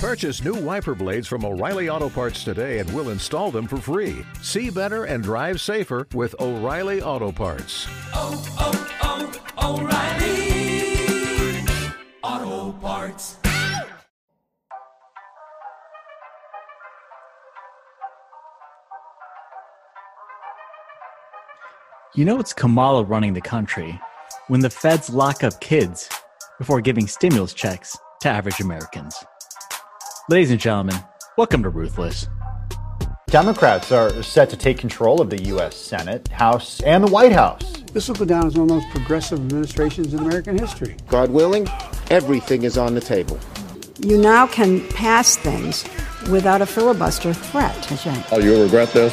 Purchase new wiper blades from O'Reilly Auto Parts today and we'll install them for free. See better and drive safer with O'Reilly Auto Parts. oh, oh, oh, O'Reilly Auto Parts. You know it's Kamala running the country when the feds lock up kids before giving stimulus checks to average Americans. Ladies and gentlemen, welcome to Ruthless. Democrats are set to take control of the U.S. Senate, House, and the White House. This will go down as one of the most progressive administrations in American history. God willing, everything is on the table. You now can pass things without a filibuster threat. Oh, you'll regret this,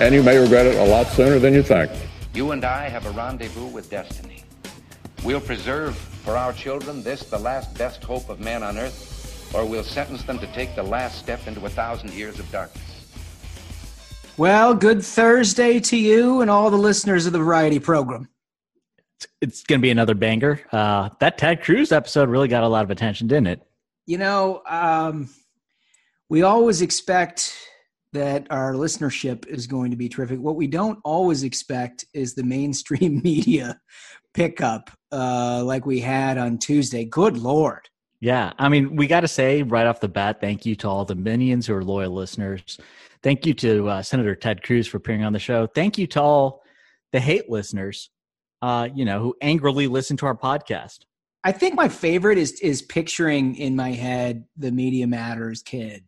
and you may regret it a lot sooner than you think. You and I have a rendezvous with destiny. We'll preserve for our children this, the last best hope of man on earth, or we'll sentence them to take the last step into a thousand years of darkness. Well, good Thursday to you and all the listeners of the variety program. It's, it's going to be another banger. Uh, that Ted Cruz episode really got a lot of attention, didn't it? You know, um, we always expect that our listenership is going to be terrific. What we don't always expect is the mainstream media pickup uh, like we had on Tuesday. Good Lord. Yeah. I mean, we got to say right off the bat, thank you to all the minions who are loyal listeners. Thank you to uh, Senator Ted Cruz for appearing on the show. Thank you to all the hate listeners, uh, you know, who angrily listen to our podcast. I think my favorite is is picturing in my head the Media Matters kid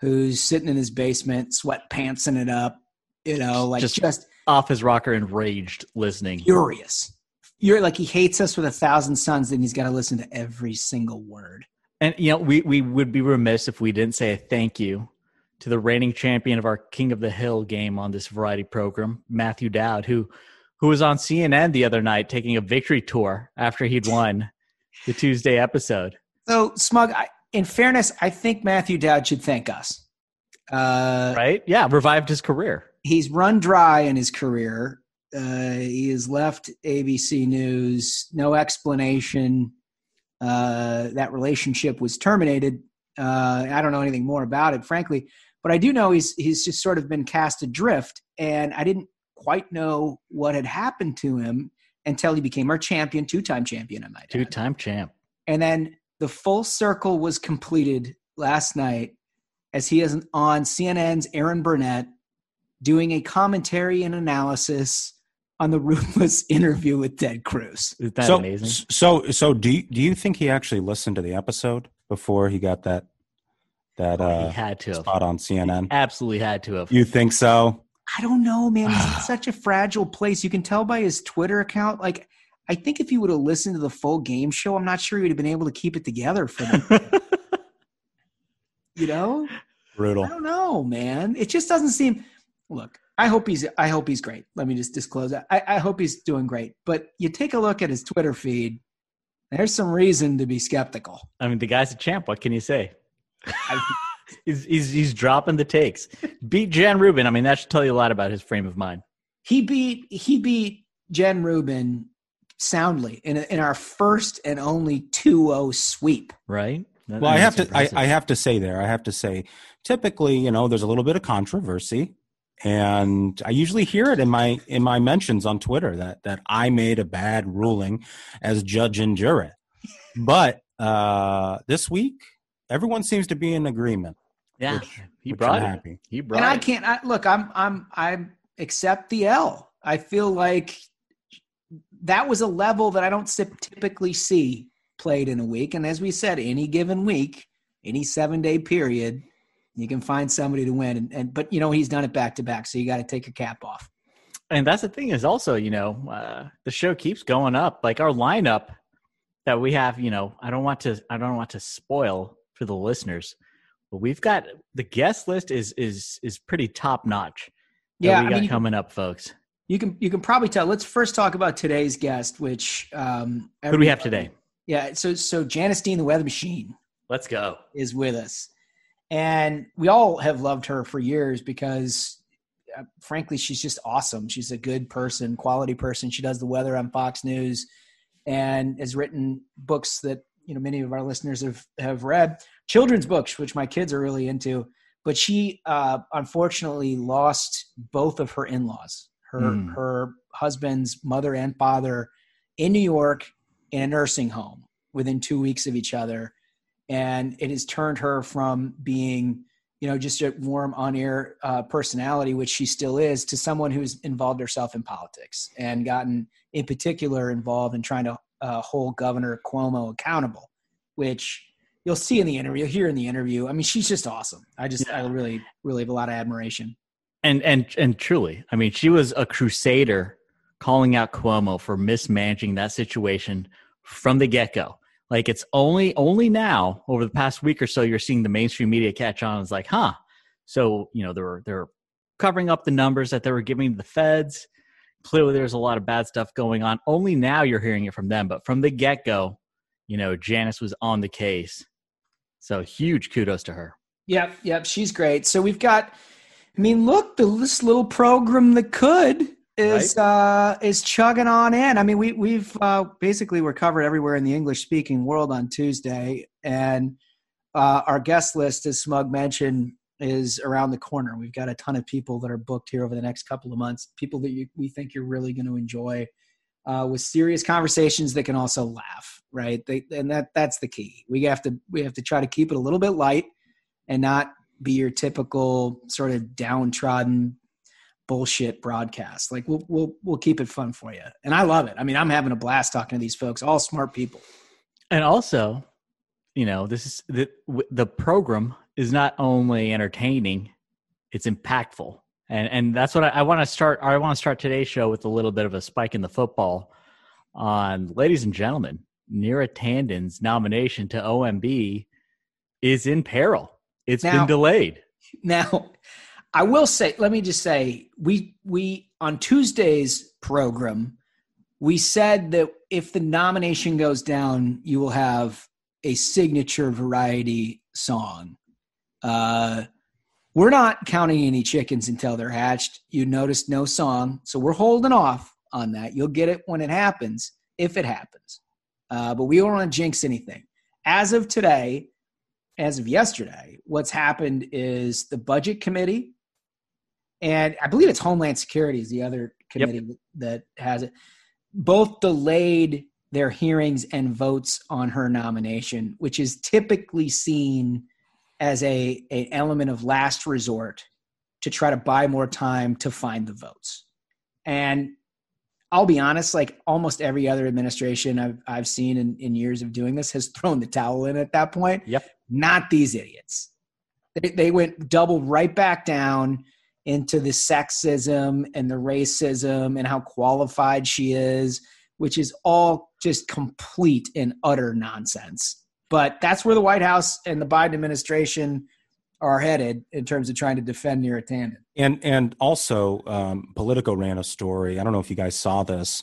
who's sitting in his basement, sweatpantsing it up, you know, like Just- just Off his rocker, enraged, listening. furious. You're like he hates us with a thousand suns, and he's got to listen to every single word. And you know, we we would be remiss if we didn't say a thank you to the reigning champion of our King of the Hill game on this variety program, Matthew Dowd, who who was on CNN the other night taking a victory tour after he'd won the Tuesday episode. So, Smug, I, in fairness, I think Matthew Dowd should thank us. Uh, Right? Yeah, revived his career. He's run dry in his career. Uh, he has left ABC News, no explanation. Uh, that relationship was terminated. Uh, I don't know anything more about it, frankly, but I do know he's he's just sort of been cast adrift, and I didn't quite know what had happened to him until he became our champion, two-time champion, I might add. Two-time champ. And then the full circle was completed last night as he is on CNN's Erin Burnett doing a commentary and analysis on the ruthless interview with Ted Cruz. Is that so, amazing? So, so do you, do you think he actually listened to the episode before he got that that Oh, uh, he had to have. spot on CNN? Absolutely had to have. You think so? I don't know, man. He's in such a fragile place. You can tell by his Twitter account. Like, I think if he would have listened to the full game show, I'm not sure he would have been able to keep it together for them. you know? Brutal. I don't know, man. It just doesn't seem. Look, I hope he's. I hope he's great. Let me just disclose that. I, I hope he's doing great. But you take a look at his Twitter feed. There's some reason to be skeptical. I mean, the guy's a champ. What can you say? I, He's, he's, he's dropping the takes. Beat Jen Rubin. I mean, that should tell you a lot about his frame of mind. he beat. He beat Jen Rubin soundly in in our first and only 2-0 sweep. right? That- Well, I have that's to. I. I have to say there. I have to say, typically, you know, there's a little bit of controversy, and I usually hear it in my in my mentions on Twitter that that I made a bad ruling as judge and jury. But uh this week, everyone seems to be in agreement. yeah, which- he which brought I'm it. happy. He brought and I can't I, look. I'm I'm I accept the L. I feel like that was a level that I don't typically see played in a week. And as we said, any given week, any seven day period, you can find somebody to win. And, and but you know he's done it back to back, so you got to take your cap off. And that's the thing is also, you know, uh, the show keeps going up. Like our lineup that we have, you know, I don't want to, I don't want to spoil for the listeners, but we've got the guest list is is is pretty top notch. Yeah, we I mean, coming up, folks. You can you can probably tell. Let's first talk about today's guest, which um, Who do we have today? Yeah, so so Janice Dean, the Weather Machine. Let's go. is with us. And we all have loved her for years because, uh, frankly, she's just awesome. She's a good person, quality person. She does the weather on Fox News and has written books that you know many of our listeners have have read children's books, which my kids are really into. But she uh, unfortunately lost both of her in laws, her Mm. her husband's mother and father, in New York in a nursing home within two weeks of each other, and it has turned her from being you know just a warm on air uh, personality, which she still is, to someone who's involved herself in politics and gotten in particular involved in trying to uh, hold Governor Cuomo accountable, which you'll see in the interview, you'll hear in the interview. I mean, she's just awesome. I just, I really, really have a lot of admiration. And and and truly, I mean, she was a crusader calling out Cuomo for mismanaging that situation from the get go. Like it's only only now over the past week or so you're seeing the mainstream media catch on. It's like, huh? So you know they're they're covering up the numbers that they were giving the feds. Clearly, there's a lot of bad stuff going on. Only now you're hearing it from them, but from the get go, you know, Janice was on the case. So huge kudos to her. Yep, yep, she's great. So we've got, I mean, look, the, this little program that could is uh, is chugging on in. I mean, we we've uh, basically we're covered everywhere in the English speaking world on Tuesday, and uh, our guest list, as Smug mentioned, is around the corner. We've got a ton of people that are booked here over the next couple of months. People that you, we think you're really going to enjoy. Uh, with serious conversations that can also laugh, right? They, and that that's the key. We have to we have to try to keep it a little bit light and not be your typical sort of downtrodden bullshit broadcast. Like we'll we'll we'll keep it fun for you. And I love it. I mean, I'm having a blast talking to these folks, all smart people. And also, you know, this is the the program is not only entertaining, it's impactful. And and that's what I, I want to start I want to start today's show with a little bit of a spike in the football on ladies and gentlemen, Neera Tanden's nomination to OMB is in peril. It's Now- been delayed. Now, I will say, let me just say, we we on Tuesday's program, we said that if the nomination goes down, you will have a signature variety song. Uh, we're not counting any chickens until they're hatched. You noticed no song, so we're holding off on that. You'll get it when it happens, if it happens. Uh, but we don't want to jinx anything. As of today, as of yesterday, what's happened is the budget committee, and I believe it's Homeland Security is the other committee that has it, both delayed their hearings and votes on her nomination, which is typically seen as a an element of last resort to try to buy more time to find the votes. And I'll be honest, like almost every other administration I've I've seen in, in years of doing this has thrown the towel in at that point. Yep. Not these idiots. They, they went double right back down into the sexism and the racism and how qualified she is, which is all just complete and utter nonsense. But that's where the White House and the Biden administration are headed in terms of trying to defend Neera Tanden. And and also, um, Politico ran a story. I don't know if you guys saw this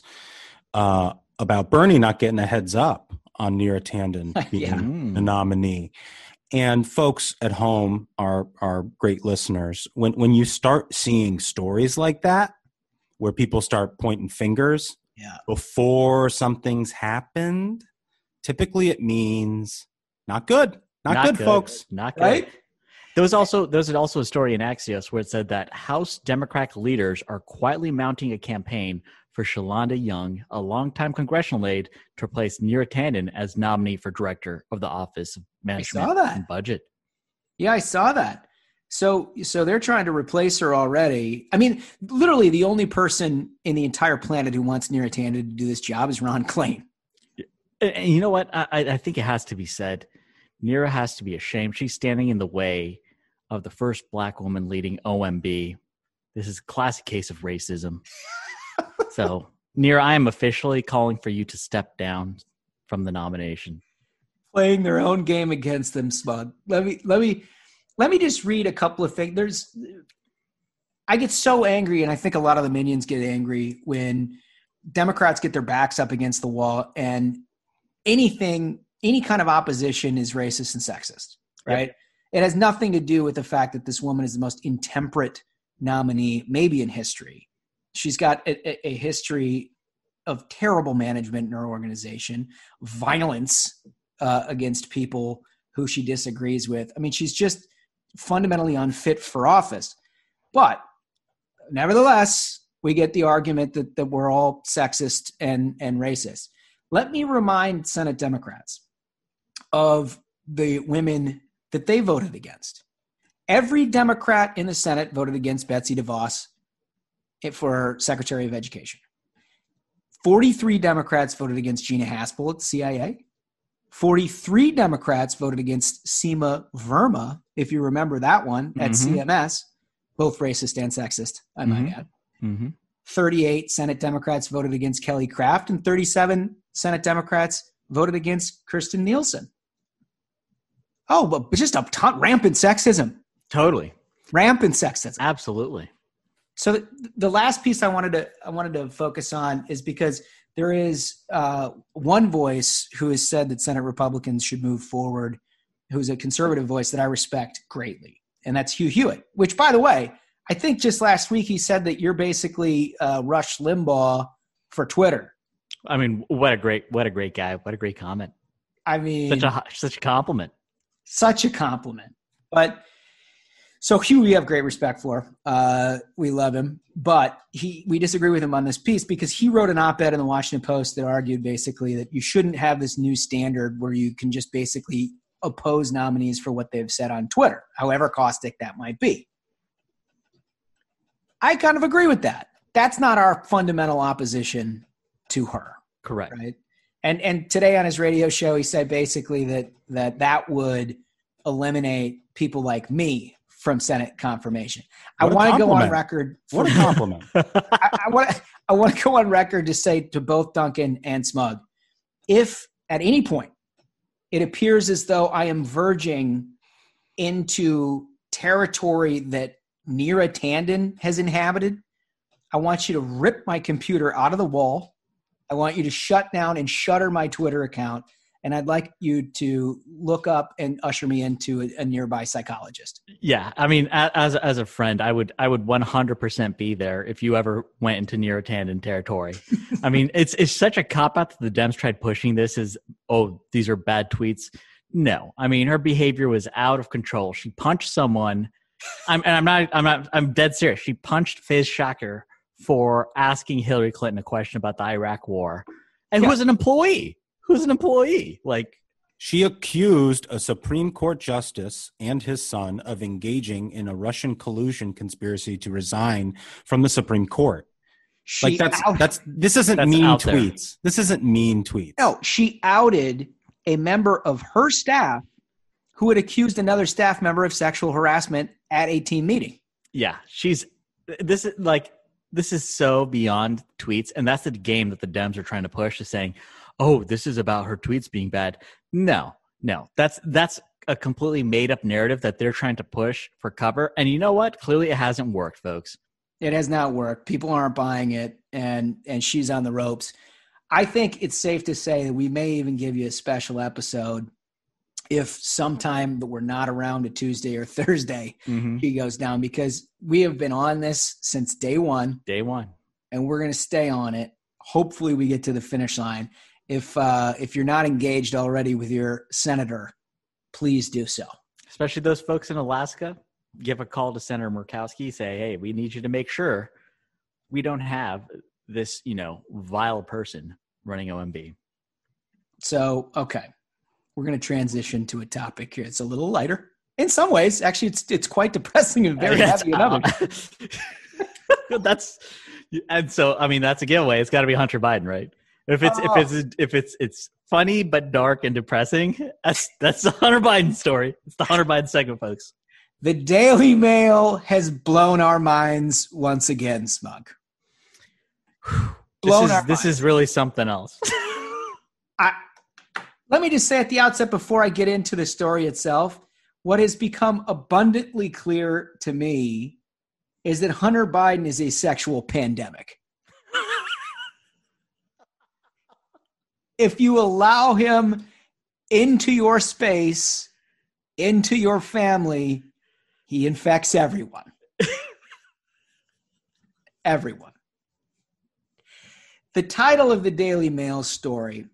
uh, about Bernie not getting a heads up on Neera Tanden being Yeah. the nominee. And folks at home are are great listeners. When when you start seeing stories like that, where people start pointing fingers Yeah. before something's happened, typically it means not good, not, good, folks. Not good. Right? There was also there was also a story in Axios where it said that House Democratic leaders are quietly mounting a campaign for Shalanda Young, a longtime congressional aide, to replace Neera Tanden as nominee for director of the Office of Management saw that. and Budget. Yeah, I saw that. So so they're trying to replace her already. I mean, literally the only person in the entire planet who wants Neera Tanden to do this job is Ron Klain. And you know what? I, I I think it has to be said. Neera has to be ashamed. She's standing in the way of the first black woman leading OMB. This is a classic case of racism. so, Neera, I am officially calling for you to step down from the nomination. playing their own game against them smug let me let me let me just read a couple of things. There's i get so angry and i think a lot of the minions get angry when democrats get their backs up against the wall and anything any kind of opposition is racist and sexist right? It has nothing to do with the fact that this woman is the most intemperate nominee maybe in history she's got a, a- history of terrible management in her organization violence uh, against people who she disagrees with. I mean, she's just fundamentally unfit for office. But nevertheless, we get the argument that, that we're all sexist and, and racist. Let me remind Senate Democrats of the women that they voted against. Every Democrat in the Senate voted against Betsy DeVos for Secretary of Education. 43 Democrats voted against Gina Haspel at the CIA. 43 Democrats voted against Seema Verma, if you remember that one, at Mhm. CMS, both racist and sexist, I might Mhm. add. Mm-hmm. 38 Senate Democrats voted against Kelly Craft, and 37 Senate Democrats voted against Kirstjen Nielsen. Oh, but just a ton, rampant sexism. Totally. Rampant sexism. Absolutely. So th- the last piece I wanted to I wanted to focus on is because there is uh, one voice who has said that Senate Republicans should move forward, who's a conservative voice that I respect greatly, and that's Hugh Hewitt. Which, by the way, I think just last week he said that you're basically uh, Rush Limbaugh for Twitter. I mean, what a great, what a great guy. What a great comment. I mean, Such a such a compliment. such a compliment. But so Hugh, we have great respect for. Uh, we love him, but he we disagree with him on this piece because he wrote an op-ed in the Washington Post that argued basically that you shouldn't have this new standard where you can just basically oppose nominees for what they've said on Twitter, however caustic that might be. I kind of agree with that. That's not our fundamental opposition to her Correct. right and and today on his radio show he said basically that that that would eliminate people like me from senate confirmation i What a want to go on record What a compliment. I, I want I want to go on record to say to both Duncan and Smug, if at any point it appears as though I am verging into territory that Neera Tanden has inhabited, I want you to rip my computer out of the wall. I want you to shut down and shutter my Twitter account. And I'd like you to look up and usher me into a, a nearby psychologist. Yeah, I mean, as as a friend, I would I would one hundred percent be there if you ever went into Neera Tanden territory. I mean, it's it's such a cop out that the Dems tried pushing this as oh these are bad tweets. No, I mean her behavior was out of control. She punched someone. I'm and I'm not I'm not I'm dead serious. She punched Faiz Shakir for asking Hillary Clinton a question about the Iraq War, and who Yeah. was an employee. Who's an employee? Like She accused a Supreme Court justice and his son of engaging in a Russian collusion conspiracy to resign from the Supreme Court. She Like that's out- that's this isn't That's mean out there. tweets. This isn't mean tweets. No, she outed a member of her staff who had accused another staff member of sexual harassment at a team meeting. yeah she's this is like this is so beyond tweets and that's the game that the dems are trying to push is saying oh this is about her tweets being bad no no that's that's a completely made up narrative that they're trying to push for cover and you know what clearly it hasn't worked folks It has not worked. People aren't buying it, and and she's on the ropes. I think it's safe to say that we may even give you a special episode if sometime that we're not around a Tuesday or Thursday mm-hmm. he goes down because we have been on this since day one. day one and we're going to stay on it. Hopefully, we get to the finish line. If uh, if you're not engaged already with your senator, please do so. especially those folks in alaska give a call to senator murkowski say hey we need you to make sure we don't have this you know vile person running omb So, okay, we're going to transition to a topic here. It's a little lighter in some ways. Actually, it's it's quite depressing and very Yes, heavy others. that's and so I mean that's a giveaway. It's got to be Hunter Biden, right? If it's Oh. if it's if it's it's funny but dark and depressing, that's that's the Hunter Biden story. It's the Hunter Biden segment, folks. The Daily Mail has blown our minds once again, Smug. This Blown is our this minds. is really something else. I, let me just say at the outset before I get into the story itself, what has become abundantly clear to me is that Hunter Biden is a sexual pandemic. If you allow him into your space, into your family, he infects everyone. everyone. The title of the Daily Mail story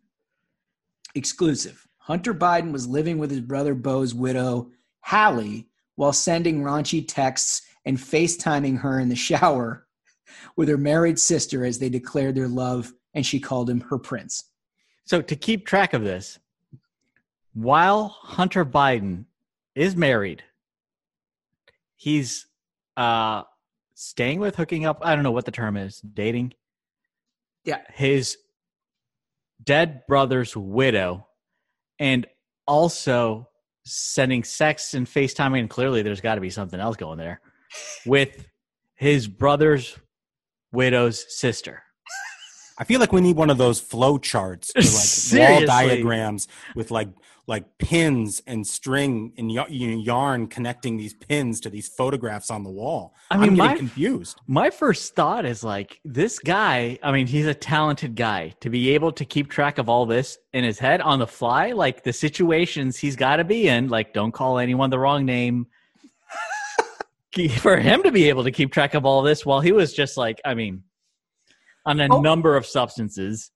exclusive. Hunter Biden was living with his brother Beau's widow, Hallie, while sending raunchy texts and FaceTiming her in the shower with her married sister as they declared their love, and she called him her prince. So to keep track of this, while Hunter Biden is married, he's uh staying with, hooking up, I don't know what the term is, dating. Yeah. His dead brother's widow and also sending sex and FaceTiming and clearly there's got to be something else going there with his brother's widow's sister. I feel like we need one of those flow charts, or like wall diagrams with like like pins and string and y- yarn connecting these pins to these photographs on the wall. I mean, I'm getting my- confused. My first thought is like this guy, I mean, he's a talented guy to be able to keep track of all this in his head on the fly, like the situations he's got to be in, like don't call anyone the wrong name. For him to be able to keep track of all this while he was just like, I mean, on a Oh. number of substances.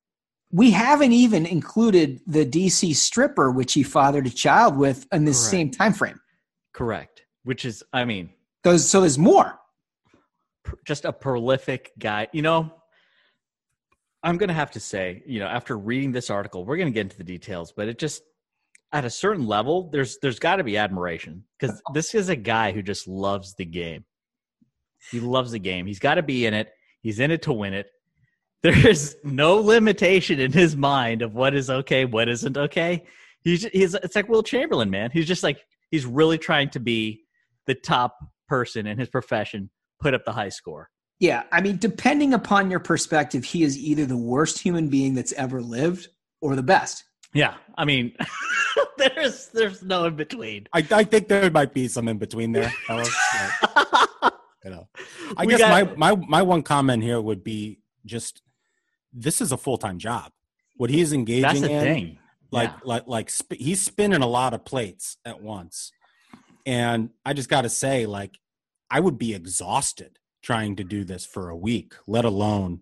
We haven't even included the DC stripper, which he fathered a child with in this Correct. same time frame. Correct. Which is, I mean, Those, so there's more. just a prolific guy. You know, I'm going to have to say, you know, after reading this article, we're going to get into the details, but it just at a certain level, there's there's got to be admiration because this is a guy who just loves the game. He loves the game. He's got to be in it. He's in it to win it. There is no limitation in his mind of what is okay, what isn't okay. He's he's it's like Wilt Chamberlain, man. He's just like he's really trying to be the top person in his profession, put up the high score. Yeah, I mean, depending upon your perspective, he is either the worst human being that's ever lived or the best. Yeah, I mean, there's there's no in between. I, I think there might be some in between there. you know, I We guess got- my, my my one comment here would be just this is a full time job. What he's engaging That's the in, thing. like Yeah. like like sp- he's spinning a lot of plates at once, and I just got to say, like, I would be exhausted trying to do this for a week, let alone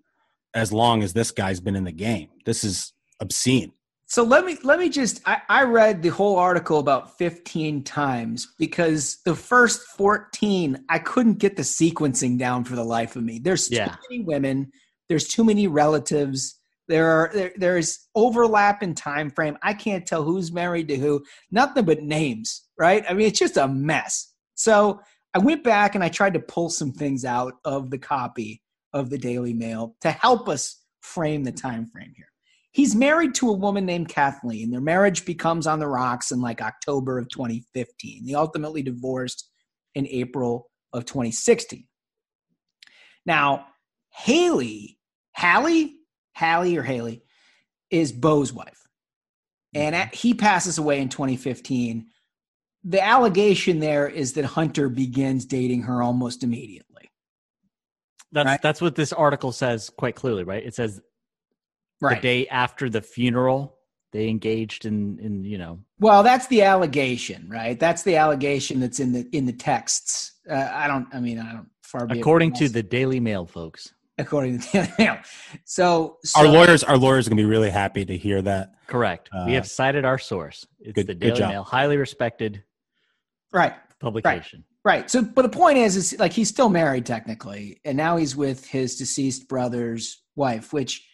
as long as this guy's been in the game. This is obscene. So let me let me just I, I read the whole article about 15 times because the first 14 I couldn't get the sequencing down for the life of me. There's too Yeah. many women, there's too many relatives. There are there, there's overlap in time frame. I can't tell who's married to who. Nothing but names, right? I mean, it's just a mess. So I went back and I tried to pull some things out of the copy of the Daily Mail to help us frame the time frame here. He's married to a woman named Kathleen. Their marriage becomes on the rocks in like October of 2015. They ultimately divorced in April of 2016. Now, Haley, Hallie, Hallie or Haley, is Beau's wife. And at, he passes away in 2015. The allegation there is that Hunter begins dating her almost immediately. That's Right. that's what this article says quite clearly, right? It says Right. the day after the funeral, they engaged in in you know Well, that's the allegation, right? That's the allegation that's in the in the texts. Uh, I don't. I mean, I don't. Far according to the Daily Mail, folks. According to the Mail. So, so Our lawyers, our lawyers are gonna be really happy to hear that. Correct. we Uh, have cited our source. It's good- the good Daily job. Mail, highly respected right, publication. right. So, but the point is, is like he's still married technically, and now he's with his deceased brother's wife. Which,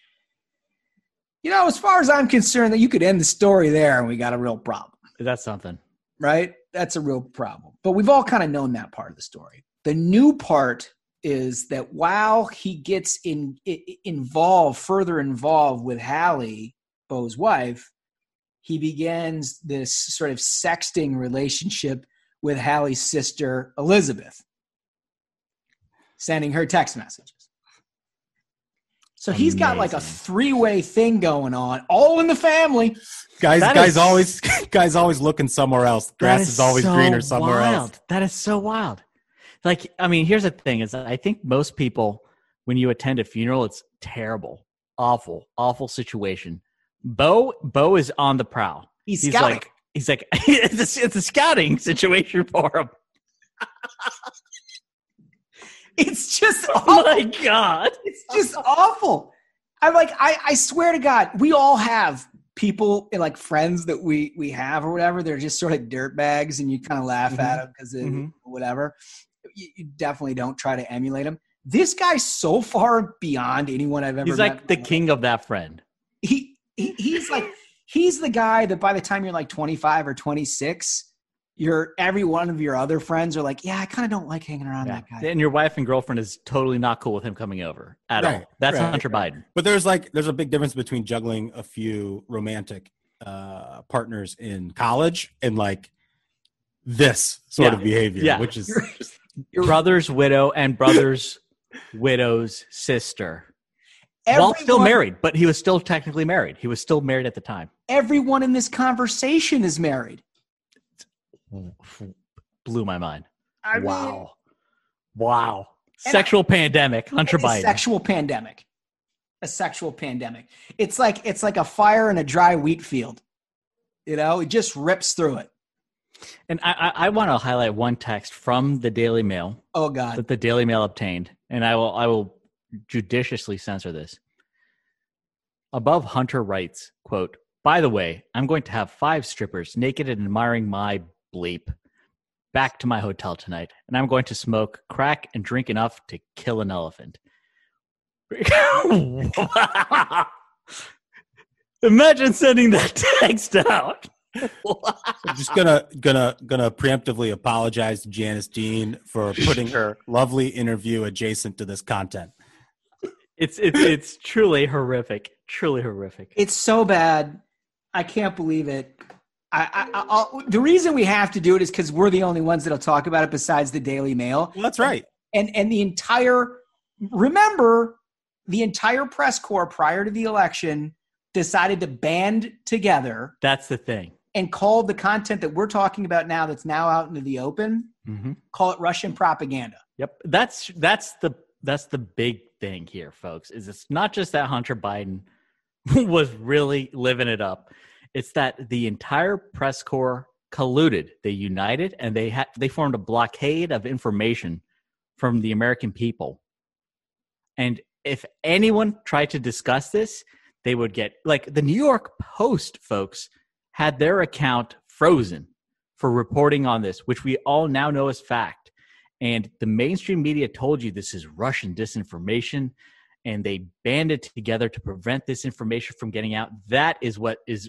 you know, as far as I'm concerned, that you could end the story there, and we got a real problem. That's something. right? That's a real problem. But we've all kind of known that part of the story. The new part is that while he gets in, i- involved, further involved with Hallie, Beau's wife, he begins this sort of sexting relationship with Hallie's sister, Elizabeth, sending her text messages. So he's got like a three-way thing going on, all in the family. Guys, That guys is- always, guys always looking somewhere else. Grass is always so greener somewhere wild. else. That is so wild. Like, I mean, here's the thing: is that I think most people, when you attend a funeral, it's terrible, awful, awful situation. Beau, Beau is on the prowl. He's, He's scouting. like, he's like, it's a, it's a scouting situation for him. it's just Oh awful. my god! It's just awful. I'm like, I, I swear to God, we all have people like friends that we we have or whatever they're just sort of dirt bags and you kind of laugh Mhm. at them because Mhm. whatever you, you definitely don't try to emulate him. this guy's so far beyond anyone i've ever He's met like the king of that friend. he, he he's like he's the guy that by the time you're like 25 or 26 your every one of your other friends are like yeah i kind of don't like hanging around that guy And your wife and girlfriend is totally not cool with him coming over at all. That's right. Hunter Biden. But there's like there's a big difference between juggling a few romantic uh, partners in college and like this sort Yeah. of behavior, Yeah. which is brother's widow and brother's widow's sister. While still married, but he was still technically married. He was still married at the time. everyone in this conversation is married Blew my mind. I mean- wow. wow. And Sexual pandemic. Hunter Biden. sexual pandemic a sexual pandemic it's like it's like a fire in a dry wheat field you know it just rips through it and I, I, I want to highlight one text from the Daily Mail oh god that the Daily Mail obtained, and I will I will judiciously censor this. Above Hunter writes, quote, by the way, I'm going to have five strippers naked and admiring my bleep back to my hotel tonight, and I'm going to smoke crack and drink enough to kill an elephant. Imagine sending that text out. I'm just gonna gonna gonna preemptively apologize to Janice Dean for putting her lovely interview adjacent to this content. It's it's it's truly horrific. Truly horrific. it's so bad i can't believe it I, I, I'll, the reason we have to do it is because we're the only ones that'll talk about it besides the Daily Mail. Well, that's right. And and the entire remember the entire press corps prior to the election decided to band together That's the thing. And called the content that we're talking about now that's now out into the open Mm-hmm. call it Russian propaganda. Yep. That's that's the that's the big thing here, folks. Is it's not just that Hunter Biden was really living it up. It's that the entire press corps colluded. They united and they had they formed a blockade of information from the American people. And if anyone tried to discuss this, they would get like the New York Post folks had their account frozen for reporting on this, which we all now know is fact. And the mainstream media told you this is Russian disinformation, and they banded together to prevent this information from getting out. That is what is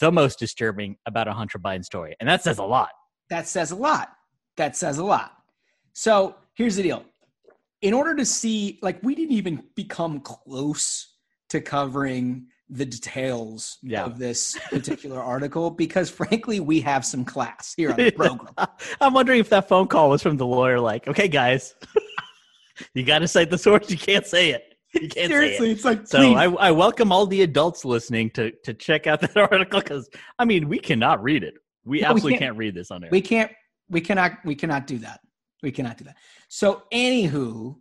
the most disturbing about a Hunter Biden story. And that says a lot. That says a lot. That says a lot. So here's the deal. In order to see, like, we didn't even become close to covering the details Yeah. of this particular article because, frankly, we have some class here on the program. I'm wondering if that phone call was from the lawyer, like, okay, guys, you got to cite the source. You can't say it. You can't Seriously, say it. it's like, So. I, I welcome all the adults listening to to check out that article because I mean we cannot read it. We No, we absolutely can't. can't read this on air. We can't. We cannot. We cannot do that. We cannot do that. So, anywho,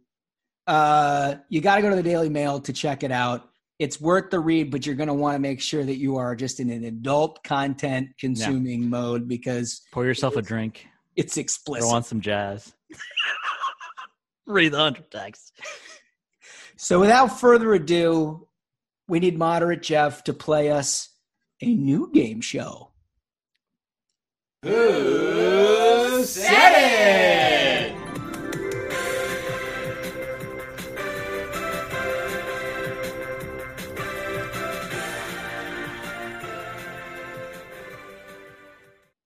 uh, you got to go to the Daily Mail to check it out. It's worth the read, but you're going to want to make sure that you are just in an adult content consuming mode because Pour yourself a drink. it's Throw explicit. on some jazz. read the hundred text. So, without further ado, we need moderate Jeff to play us a new game show. Who said it?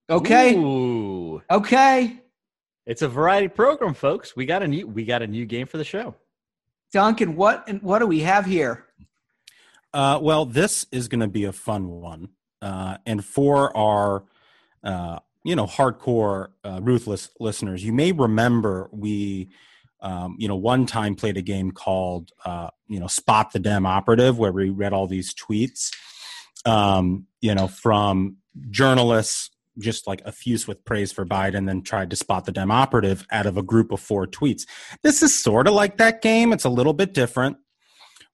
Okay. Ooh. Okay. It's a variety program, folks. We got a new we got a new game for the show. Duncan, what and what do we have here? Uh, well, this is going to be a fun one, uh, and for our, uh, you know, hardcore uh, ruthless listeners, you may remember we, um, you know, one time played a game called, uh, you know, Spot the Dem Operative, where we read all these tweets, um, you know, from journalists just like effuse with praise for Biden, then tried to spot the Dem operative out of a group of four tweets. This is sort of like that game. It's a little bit different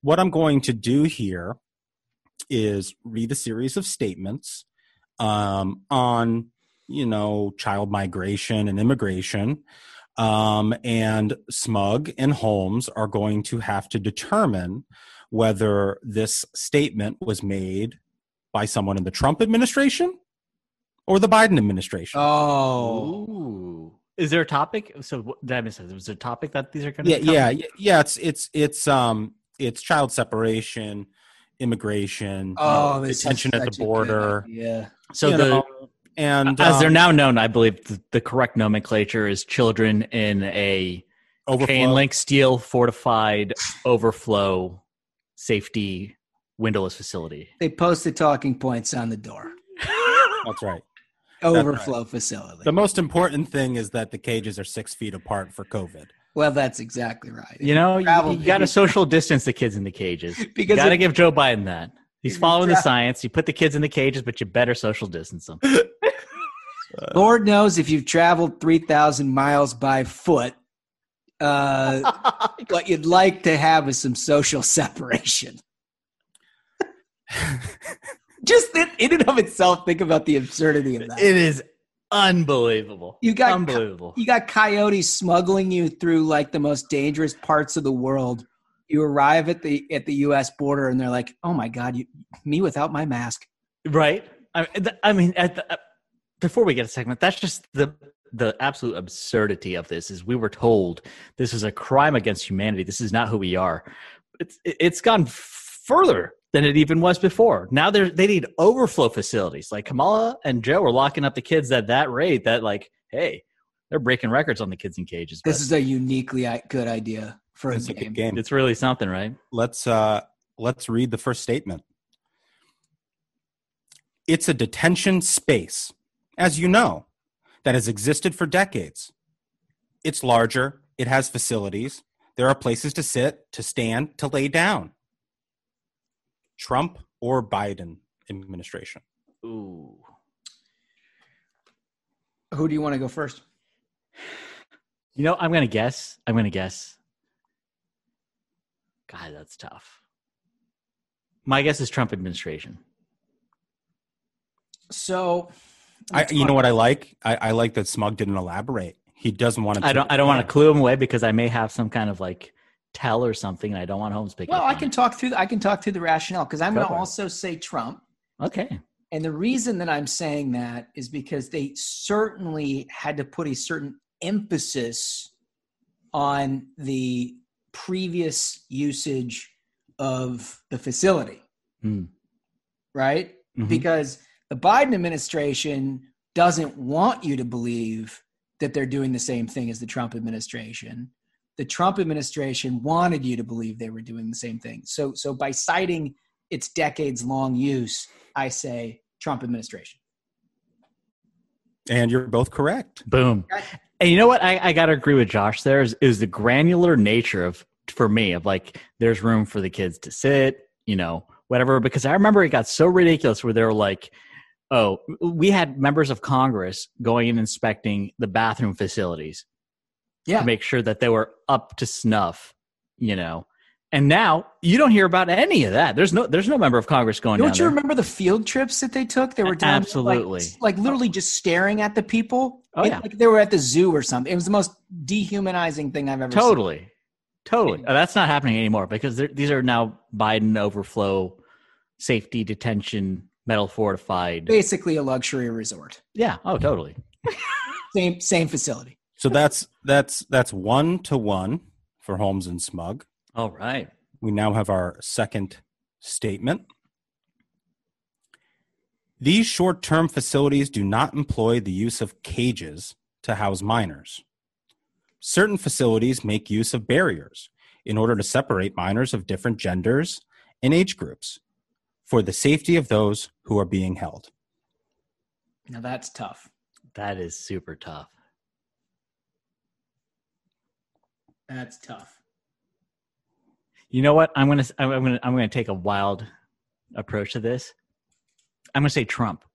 what I'm going to do here is read a series of statements um, on, you know, child migration and immigration. Um, and Smug and Holmes are going to have to determine whether this statement was made by someone in the Trump administration or the Biden administration. Oh, Ooh. Is there a topic? So what- did I miss it? Was there a topic that these are going to? yeah, yeah, yeah, yeah. It's it's it's um it's child separation, immigration, oh, this is detention at the such a good border. Yeah. So you the know, and as they're um, now known, I believe the, the correct nomenclature is children in a overflow. chain link steel fortified overflow safety windowless facility. They posted talking points on the door. That's right. Overflow facility. The most important thing is that the cages are six feet apart for COVID. well, that's exactly right. You know, you, Travel- got to social distance the kids in the cages. Because you got to give Joe Biden that. He's if you following the science. You put the kids in the cages, but you better social distance them. Lord knows if you've traveled 3,000 miles by foot, uh, what you'd like to have is some social separation. Just in, in and of itself, think about the absurdity of that. it is unbelievable. You got- unbelievable. you got coyotes smuggling you through like the most dangerous parts of the world. You arrive at the at the U.S. border, and they're like, "Oh my God, you, me without my mask." right? I, I mean, at the, uh, before we get a segment, that's just the the absolute absurdity of this. Is we were told this is a crime against humanity. This is not who we are. It's it's gone further than it even was before. Now they they need overflow facilities. Like Kamala and Joe are locking up the kids at that rate. That like, hey, they're breaking records on the kids in cages. This is a uniquely good idea for a It's a game. good game. it's really something, right? Let's uh let's read the first statement. It's a detention space, as you know, that has existed for decades. It's larger, it has facilities, there are places to sit, to stand, to lay down. Trump or Biden administration? Ooh. Who do you want to go first? You know, I'm gonna guess. I'm gonna guess. God, that's tough. My guess is Trump administration. So, I, you know what I like? I, I like that Smug didn't elaborate. He doesn't want to. I don't. I don't want to clue him away because I may have some kind of like tell or something, and I don't want Holmes picking. well, up I can it. talk through. I can talk through the rationale because I'm going to also say Trump. Okay. And the reason that I'm saying that is because they certainly had to put a certain emphasis on the previous usage of the facility, Hmm. right? Mhm. Because the Biden administration doesn't want you to believe that they're doing the same thing as the Trump administration. The Trump administration wanted you to believe they were doing the same thing. So, so by citing its decades long use, I say Trump administration. And you're both correct. Boom. And you know what? I, I got to agree with Josh. There is, is the granular nature of for me of like there's room for the kids to sit, you know, whatever. Because I remember it got so ridiculous where they were like, "Oh, we had members of Congress going and inspecting the bathroom facilities Yeah. to make sure that they were up to snuff," you know. And now you don't hear about any of that. There's no there's no member of Congress going Don't down you there. remember the field trips that they took? They were down there, like- Absolutely. like, literally just staring at the people. Oh, It- yeah. like they were at the zoo or something. It was the most dehumanizing thing I've ever seen. Totally, totally. Uh, That's not happening anymore because these are now Biden overflow, safety detention, metal fortified. Basically, a luxury resort. Yeah. Oh, totally. Same same facility. So that's that's that's one to one for Holmes and Smug. All right. We now have our second statement. These short term facilities do not employ the use of cages to house minors. Certain facilities make use of barriers in order to separate minors of different genders and age groups for the safety of those who are being held. Now that's tough. That is super tough. That's tough. You know what? I'm gonna I'm gonna I'm gonna take a wild approach to this. I'm gonna say Trump,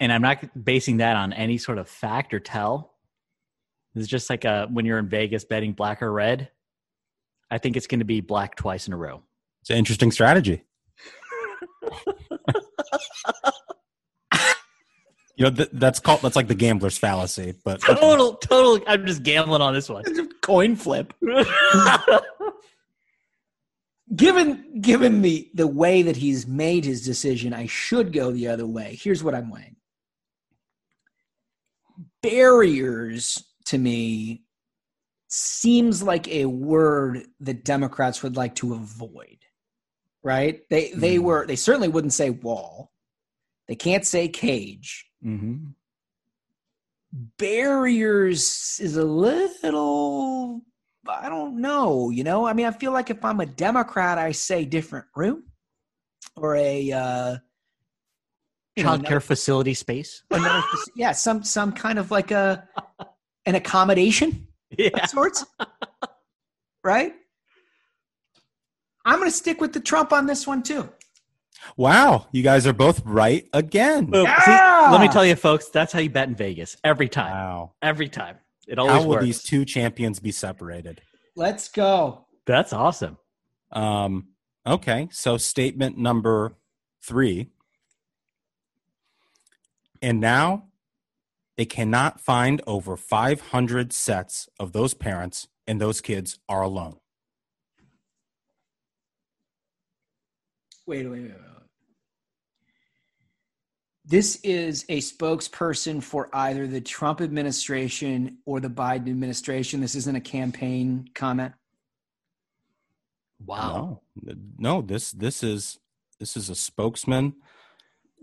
and I'm not basing that on any sort of fact or tell. It's just like a when you're in Vegas betting black or red. I think it's going to be black twice in a row. It's an interesting strategy. you know, th- that's called that's like the gambler's fallacy, but Total, total. I'm just gambling on this one. Coin flip. given given the the way that he's made his decision, I should go the other way. Here's what I'm weighing. Barriers to me seems like a word that Democrats would like to avoid. Right? They they Mm. were they certainly wouldn't say wall. They can't say cage. Mm-hmm. Barriers is a little I don't know, you know? I mean, I feel like if I'm a Democrat, I say different room or a uh you Child care facility space. another, yeah, some some kind of like a an accommodation Yeah. of sorts. right? I'm going to stick with the Trump on this one too. Wow, you guys are both right again. Yeah! See, let me tell you, folks, that's how you bet in Vegas every time. Wow. Every time. It always How will works. these two champions be separated? Let's go. That's awesome. Um, okay, so statement number three. And now they cannot find over 500 sets of those parents, and those kids are alone. Wait, wait, wait, wait. Wait. This is a spokesperson for either the Trump administration or the Biden administration. This isn't a campaign comment. Wow. No, no, this this is this is a spokesman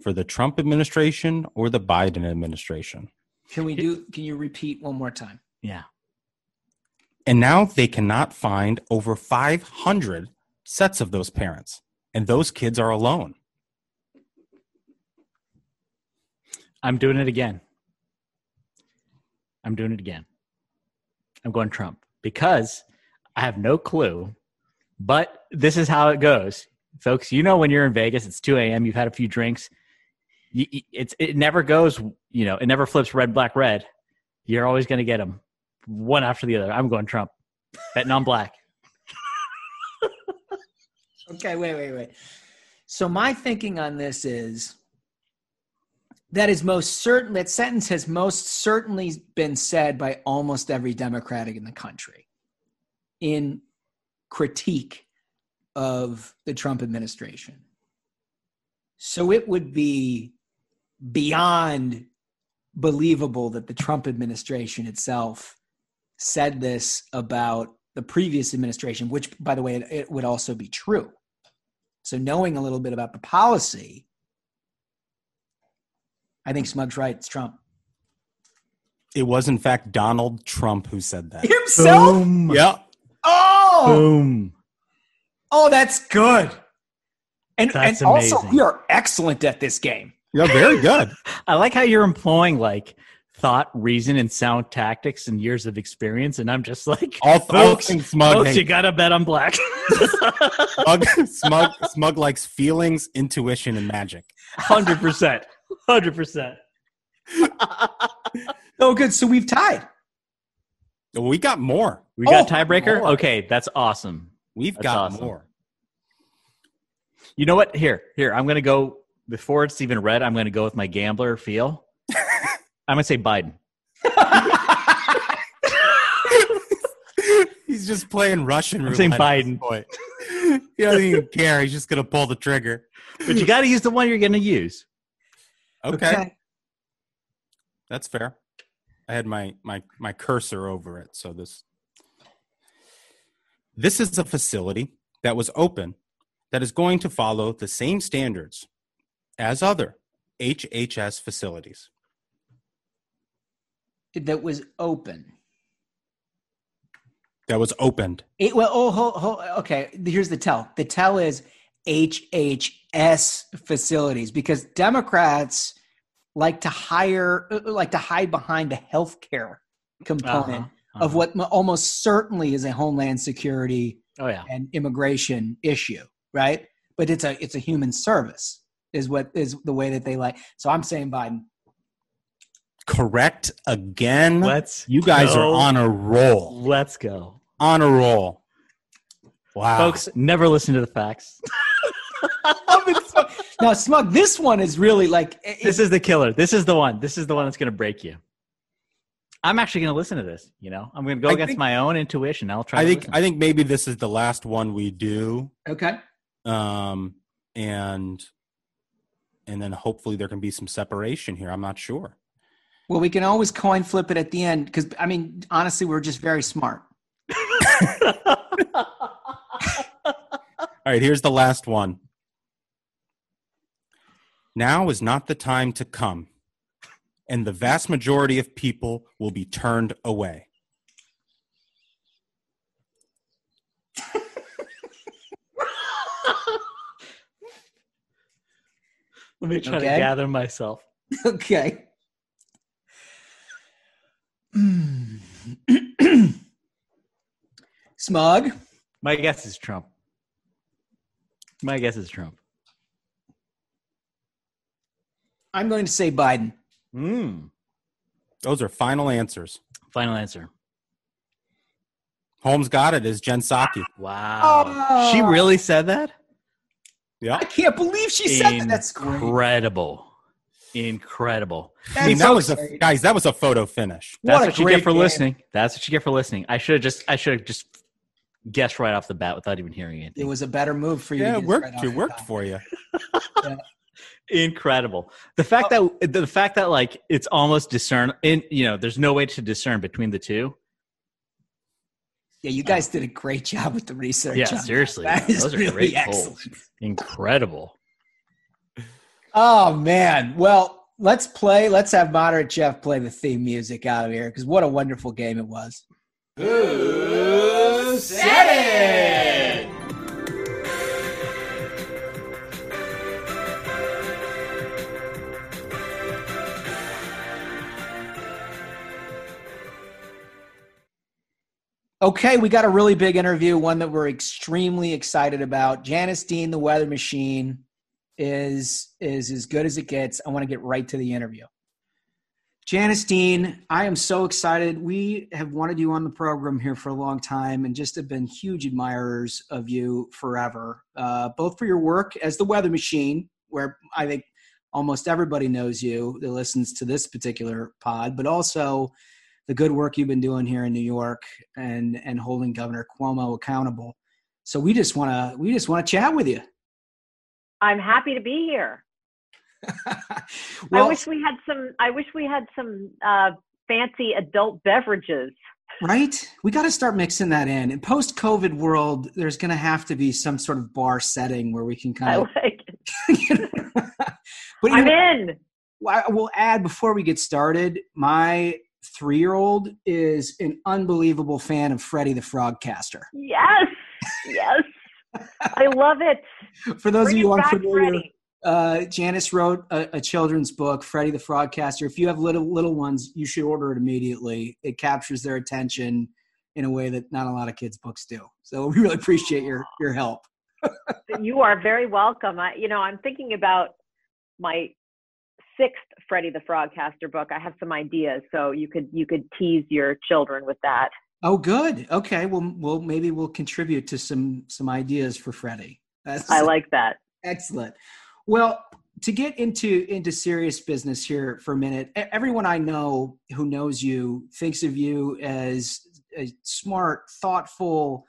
for the Trump administration or the Biden administration. Can we do can you repeat one more time? Yeah. And now they cannot find over 500 sets of those parents, and those kids are alone. I'm doing it again. I'm doing it again. I'm going Trump because I have no clue, but this is how it goes. Folks, you know, when you're in Vegas, it's 2 a.m., you've had a few drinks. It's, it never goes, you know, it never flips red, black, red. You're always going to get them one after the other. I'm going Trump, betting on black. Okay, wait, wait, wait. So my thinking on this is that is most certain that sentence has most certainly been said by almost every Democratic in the country in critique of the Trump administration. So it would be beyond believable that the Trump administration itself said this about the previous administration, which, by the way, it, it would also be true. So, knowing a little bit about the policy, I think Smug's right. It's Trump It was, in fact, Donald Trump who said that. himself. Boom. Yeah. Oh, Boom. oh, that's good. And, that's and also, we are excellent at this game. Yeah, very good. I like how you're employing like thought, reason, and sound tactics and years of experience, and I'm just like, All, all folks, things smug. folks, you gotta bet on black. smug, smug, smug likes feelings, intuition, and magic. Hundred percent, hundred percent. Oh, good. So we've tied. We got more. We oh, got Oh, tiebreaker. more. Okay, that's awesome. We've That's got awesome. more. You know what? Here, here. I'm gonna go before it's even red. I'm gonna go with my gambler feel. I'm gonna say Biden. He's just playing Russian roulette. saying at this Biden. point. He doesn't even care. He's just gonna pull the trigger. But you got to use the one you're gonna use. Okay, that's fair. I had my my my cursor over it, so this this is a facility that was open that is going to follow the same standards as other HHS facilities. That was open. That was opened. It, well, oh, ho, ho, okay. Here's the tell. The tell is HHS facilities because Democrats like to hire, uh, like to hide behind the healthcare component Uh-huh, of uh-huh. what almost certainly is a homeland security Oh yeah. and immigration issue, right? But it's a it's a human service is what is the way that they like. So I'm saying Biden. Correct again. Let's. you guys go. are on a roll. Let's go, On a roll. Wow. folks. Never listen to the facts. now, Smug, this one is really like it- This is the killer. This is the one. This is the one that's gonna break you. I'm actually going to listen to this. You know, I'm going to go I against think- my own intuition. I'll try. I to think listen. I think maybe this is the last one we do. Okay. Um, and and then hopefully there can be some separation here. I'm not sure. Well, we can always coin flip it at the end because I mean, honestly, we're just very smart. All right, here's the last one. Now is not the time to come, and the vast majority of people will be turned away. Let me try Okay. to gather myself. okay. Smug. My guess is Trump. My guess is Trump. I'm going to say Biden. Mm. Those are final answers. Final answer. Holmes got it. Is Jen Psaki? Wow. She really said that? Yeah. I can't believe she said that. That's great. Incredible. Incredible. I mean, That's that was a great. guys. That was a photo finish. That's What what, you get for game. listening. That's what you get for listening. I should have just I should have just guessed right off the bat without even hearing It It was a better move for you. Yeah, it worked. right it worked for you. Incredible. The fact oh. that the fact that like it's almost discern in you know, there's no way to discern between the two. Yeah, you uh, guys did a great job with the research. Yeah, on that. seriously. That is Those are really great excellent. polls. Incredible. Oh man. Well, let's play. Let's have moderate Jeff play the theme music out of here because what a wonderful game it was. Who said it? Okay, we got a really big interview, one that we're extremely excited about. Janice Dean, the weather machine, is is as good as it gets. I want to get right to the interview. Janice Dean, I am so excited. We have wanted you on the program here for a long time and just have been huge admirers of you forever, uh, both for your work as the weather machine, where I think almost everybody knows you that listens to this particular pod, but also the good work you've been doing here in New York and and holding Governor Cuomo accountable. So we just want to we just want to chat with you. I'm happy to be here. I wish we had some. I wish we had some uh, fancy adult beverages. right? We got to start mixing that in. In post COVID world, there's going to have to be some sort of bar setting where we can kind of. I like. It. but I'm know, in. I will add before we get started. My three-year-old is an unbelievable fan of Freddie the Frogcaster. Yes, yes. I love it. For those Bring of you unfamiliar, uh, Janice wrote a, a children's book, Freddie the Frogcaster. If you have little little ones, you should order it immediately. It captures their attention in a way that not a lot of kids' books do. So we really appreciate your your help. You are very welcome. I, you know, I'm thinking about my sixth Freddie the Frogcaster book. I have some ideas, so you could you could tease your children with that. Oh, good. Okay. Well, well, maybe we'll contribute to some some ideas for Freddie. That's I like that. Excellent. Well, to get into into serious business here for a minute, everyone I know who knows you thinks of you as a smart, thoughtful,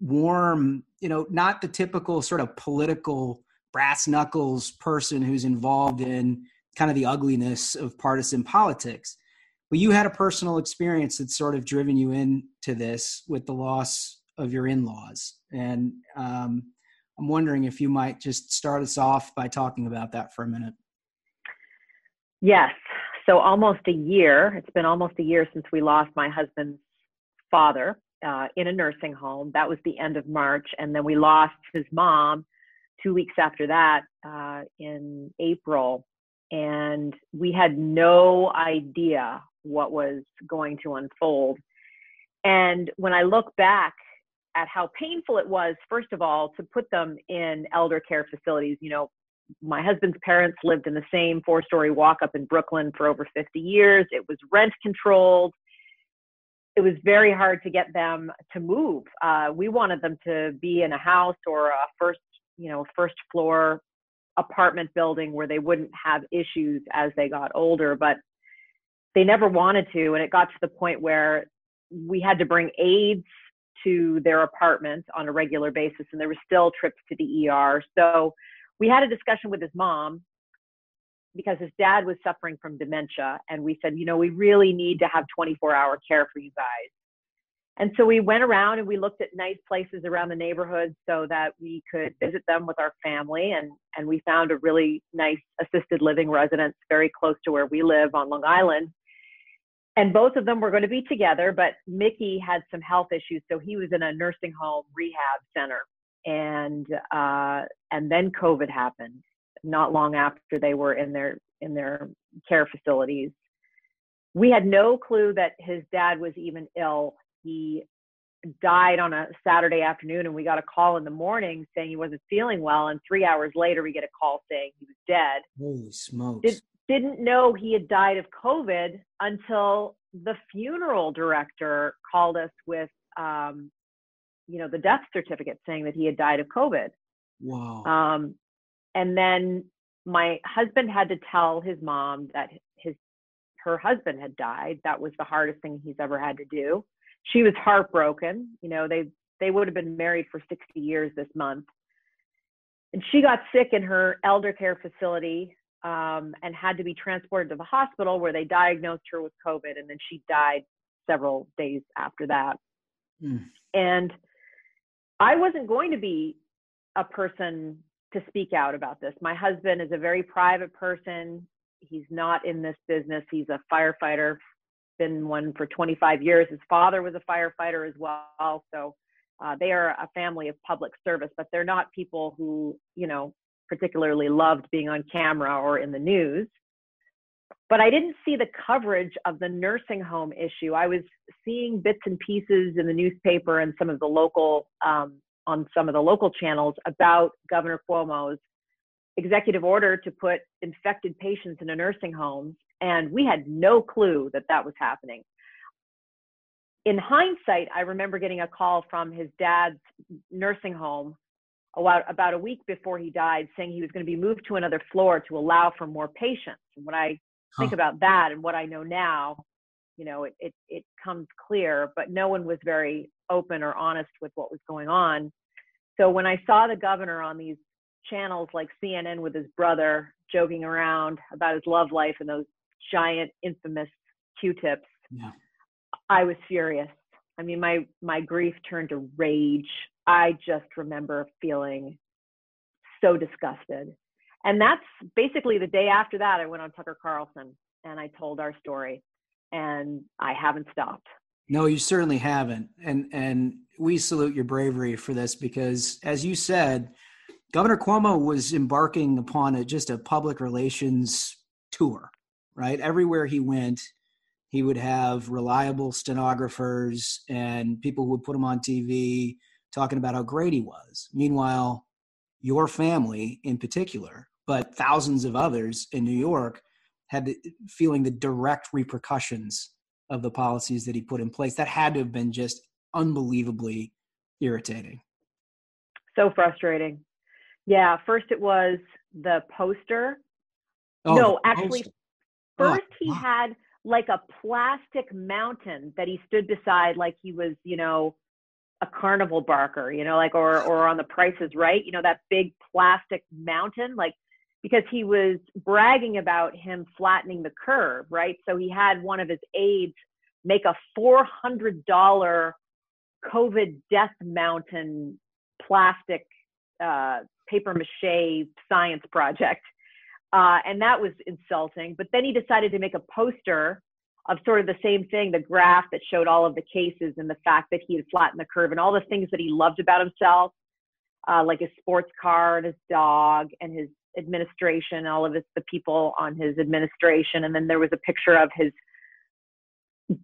warm, you know, not the typical sort of political brass knuckles person who's involved in kind of the ugliness of partisan politics. But you had a personal experience that's sort of driven you into this with the loss of your in-laws, and um, I'm wondering if you might just start us off by talking about that for a minute. Yes. So almost a year. It's been almost a year since we lost my husband's father uh, in a nursing home. That was the end of March, and then we lost his mom two weeks after that uh, in April. And we had no idea what was going to unfold. And when I look back at how painful it was, first of all, to put them in elder care facilities, you know, my husband's parents lived in the same four story walk up in Brooklyn for over 50 years. It was rent controlled. It was very hard to get them to move. Uh, we wanted them to be in a house or a first, you know, first floor apartment building where they wouldn't have issues as they got older. But they never wanted to, and it got to the point where we had to bring aides to their apartment on a regular basis, and there were still trips to the ER. So we had a discussion with his mom because his dad was suffering from dementia, and we said, you know, we really need to have 24 hour care for you guys. And so we went around and we looked at nice places around the neighborhood so that we could visit them with our family. And, and we found a really nice assisted living residence very close to where we live on Long Island. And both of them were going to be together, but Mickey had some health issues. So he was in a nursing home rehab center. And, uh, and then COVID happened not long after they were in their, in their care facilities. We had no clue that his dad was even ill he died on a Saturday afternoon and we got a call in the morning saying he wasn't feeling well and 3 hours later we get a call saying he was dead. Holy smokes. Did, didn't know he had died of COVID until the funeral director called us with um, you know the death certificate saying that he had died of COVID. Wow. Um, and then my husband had to tell his mom that his her husband had died. That was the hardest thing he's ever had to do she was heartbroken. You know, they they would have been married for 60 years this month. And she got sick in her elder care facility um, and had to be transported to the hospital where they diagnosed her with COVID. And then she died several days after that. Mm. And I wasn't going to be a person to speak out about this. My husband is a very private person. He's not in this business. He's a firefighter been one for 25 years. His father was a firefighter as well. So uh, they are a family of public service, but they're not people who, you know, particularly loved being on camera or in the news. But I didn't see the coverage of the nursing home issue. I was seeing bits and pieces in the newspaper and some of the local, um, on some of the local channels about Governor Cuomo's executive order to put infected patients into nursing homes and we had no clue that that was happening. In hindsight, I remember getting a call from his dad's nursing home about, about a week before he died saying he was going to be moved to another floor to allow for more patients. And when I think huh. about that and what I know now, you know, it, it, it comes clear, but no one was very open or honest with what was going on. So when I saw the governor on these channels like CNN with his brother joking around about his love life and those giant infamous q-tips. Yeah. i was furious. I mean my my grief turned to rage. I just remember feeling so disgusted. And that's basically the day after that i went on tucker carlson and i told our story and i haven't stopped. No you certainly haven't. And and we salute your bravery for this because as you said governor cuomo was embarking upon a, just a public relations tour right? Everywhere he went, he would have reliable stenographers and people who would put him on TV talking about how great he was. Meanwhile, your family in particular, but thousands of others in New York had the, feeling the direct repercussions of the policies that he put in place. That had to have been just unbelievably irritating. So frustrating. Yeah, first it was the poster. Oh, no, actually, poster. Oh, First, he wow. had like a plastic mountain that he stood beside, like he was, you know, a carnival barker, you know, like or or on the prices right, you know, that big plastic mountain, like because he was bragging about him flattening the curve, right? So he had one of his aides make a four hundred dollar COVID death mountain plastic uh, paper mache science project uh, and that was insulting. But then he decided to make a poster of sort of the same thing, the graph that showed all of the cases and the fact that he had flattened the curve and all the things that he loved about himself, uh, like his sports car and his dog and his administration, all of his, the people on his administration. And then there was a picture of his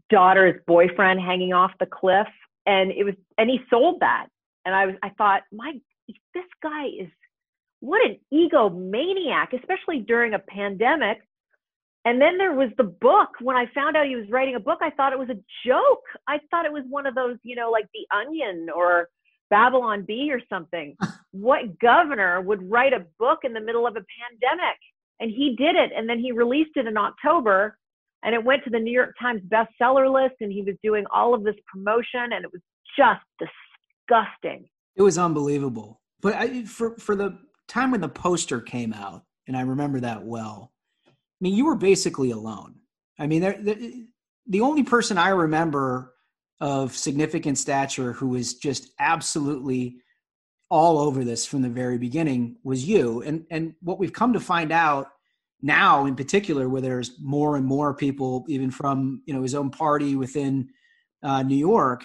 daughter's boyfriend hanging off the cliff. And it was, and he sold that. And I was, I thought, my, this guy is what an egomaniac, especially during a pandemic. And then there was the book. When I found out he was writing a book, I thought it was a joke. I thought it was one of those, you know, like The Onion or Babylon Bee or something. what governor would write a book in the middle of a pandemic? And he did it. And then he released it in October and it went to the New York Times bestseller list, and he was doing all of this promotion, and it was just disgusting. It was unbelievable. But I, for for the time when the poster came out, and I remember that well. I mean, you were basically alone. I mean, there, the, the only person I remember of significant stature who was just absolutely all over this from the very beginning was you. And and what we've come to find out now, in particular, where there's more and more people, even from you know his own party within uh, New York,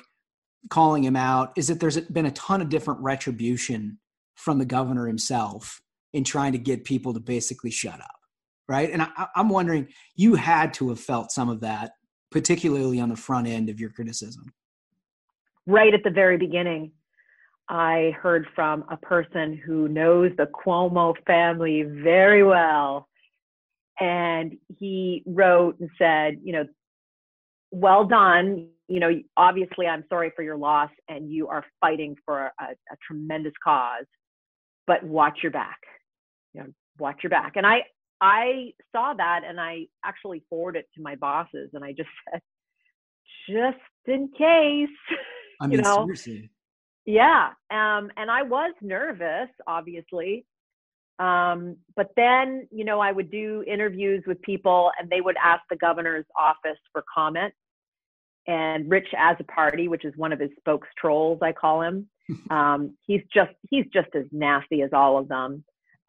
calling him out, is that there's been a ton of different retribution from the governor himself in trying to get people to basically shut up, right? And I, I'm wondering, you had to have felt some of that, particularly on the front end of your criticism. Right at the very beginning, I heard from a person who knows the Cuomo family very well. And he wrote and said, you know, well done. You know, obviously, I'm sorry for your loss, and you are fighting for a, a tremendous cause, but watch your back. You know, watch your back. And I, I saw that, and I actually forwarded it to my bosses, and I just said, just in case. I mean, you know, seriously. Yeah. Um, and I was nervous, obviously. Um, but then, you know, I would do interviews with people and they would ask the governor's office for comment. And Rich Azzopardi, which is one of his spokes trolls, I call him. Um, he's just he's just as nasty as all of them.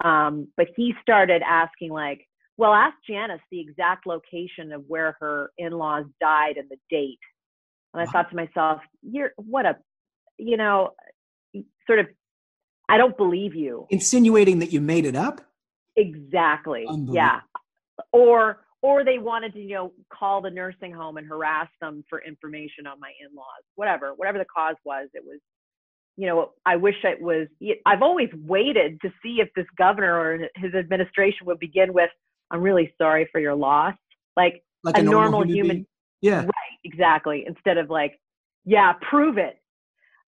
Um, but he started asking like, well, ask Janice the exact location of where her in-laws died and the date. And I thought to myself, you're what a you know, sort of, I don't believe you. Insinuating that you made it up? Exactly. Yeah. Or, or they wanted to, you know, call the nursing home and harass them for information on my in-laws, whatever, whatever the cause was, it was, you know, I wish it was, I've always waited to see if this governor or his administration would begin with, I'm really sorry for your loss. Like, like a, a normal, normal, human human. Yeah. Right. Exactly. Instead of like, yeah, prove it.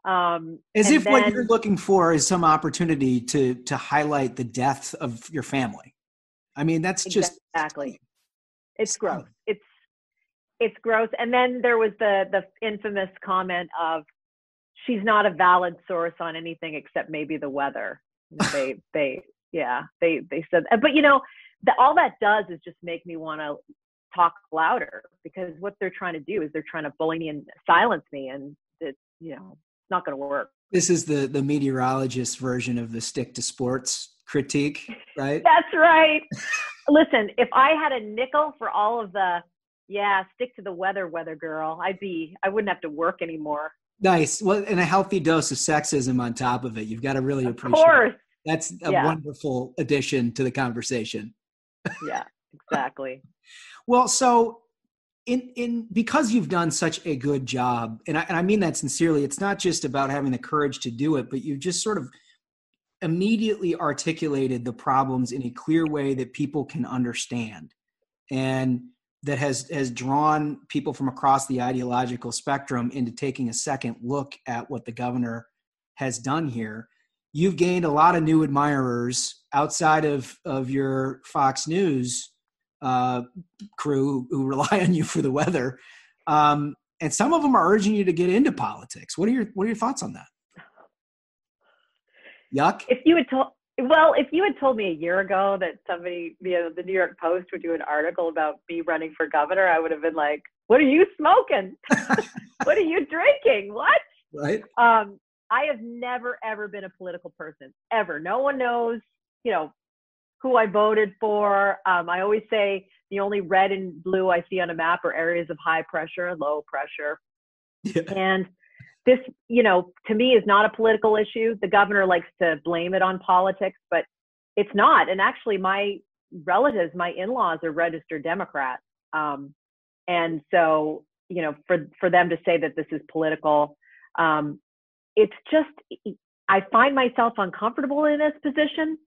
Um, As if what you're looking for is some opportunity to to highlight the death of your family. I mean, that's just exactly. It's gross. It's it's gross. And then there was the the infamous comment of she's not a valid source on anything except maybe the weather. They they yeah they they said, uh, but you know, the, all that does is just make me want to talk louder because what they're trying to do is they're trying to bully me and silence me, and it's you know it's not going to work. this is the the meteorologist version of the stick to sports critique, right? That's right. Listen, if I had a nickel for all of the yeah, stick to the weather, weather girl, I'd be I wouldn't have to work anymore. Nice. Well, and a healthy dose of sexism on top of it. You've got to really appreciate. course. That's a Yeah. wonderful addition to the conversation. Yeah, exactly. Well, so in in because you've done such a good job, and I, and I mean that sincerely. It's not just about having the courage to do it, but you've just sort of immediately articulated the problems in a clear way that people can understand, and that has has drawn people from across the ideological spectrum into taking a second look at what the governor has done here. You've gained a lot of new admirers outside of of your Fox News uh, crew who rely on you for the weather, um, and some of them are urging you to get into politics. What are your What are your thoughts on that? Yuck. If you had told well, if you had told me a year ago that somebody, you know, the New York Post would do an article about me running for governor, I would have been like, "What are you smoking? what are you drinking? What?" Right. Um, I have never ever been a political person ever. No one knows, you know, who I voted for. Um, I always say the only red and blue I see on a map are areas of high pressure and low pressure. yeah. And this, you know, to me is not a political issue. The governor likes to blame it on politics, but it's not. And actually, my relatives, my in-laws, are registered Democrats. Um, and so, you know, for for them to say that this is political, um, it's just I find myself uncomfortable in this position.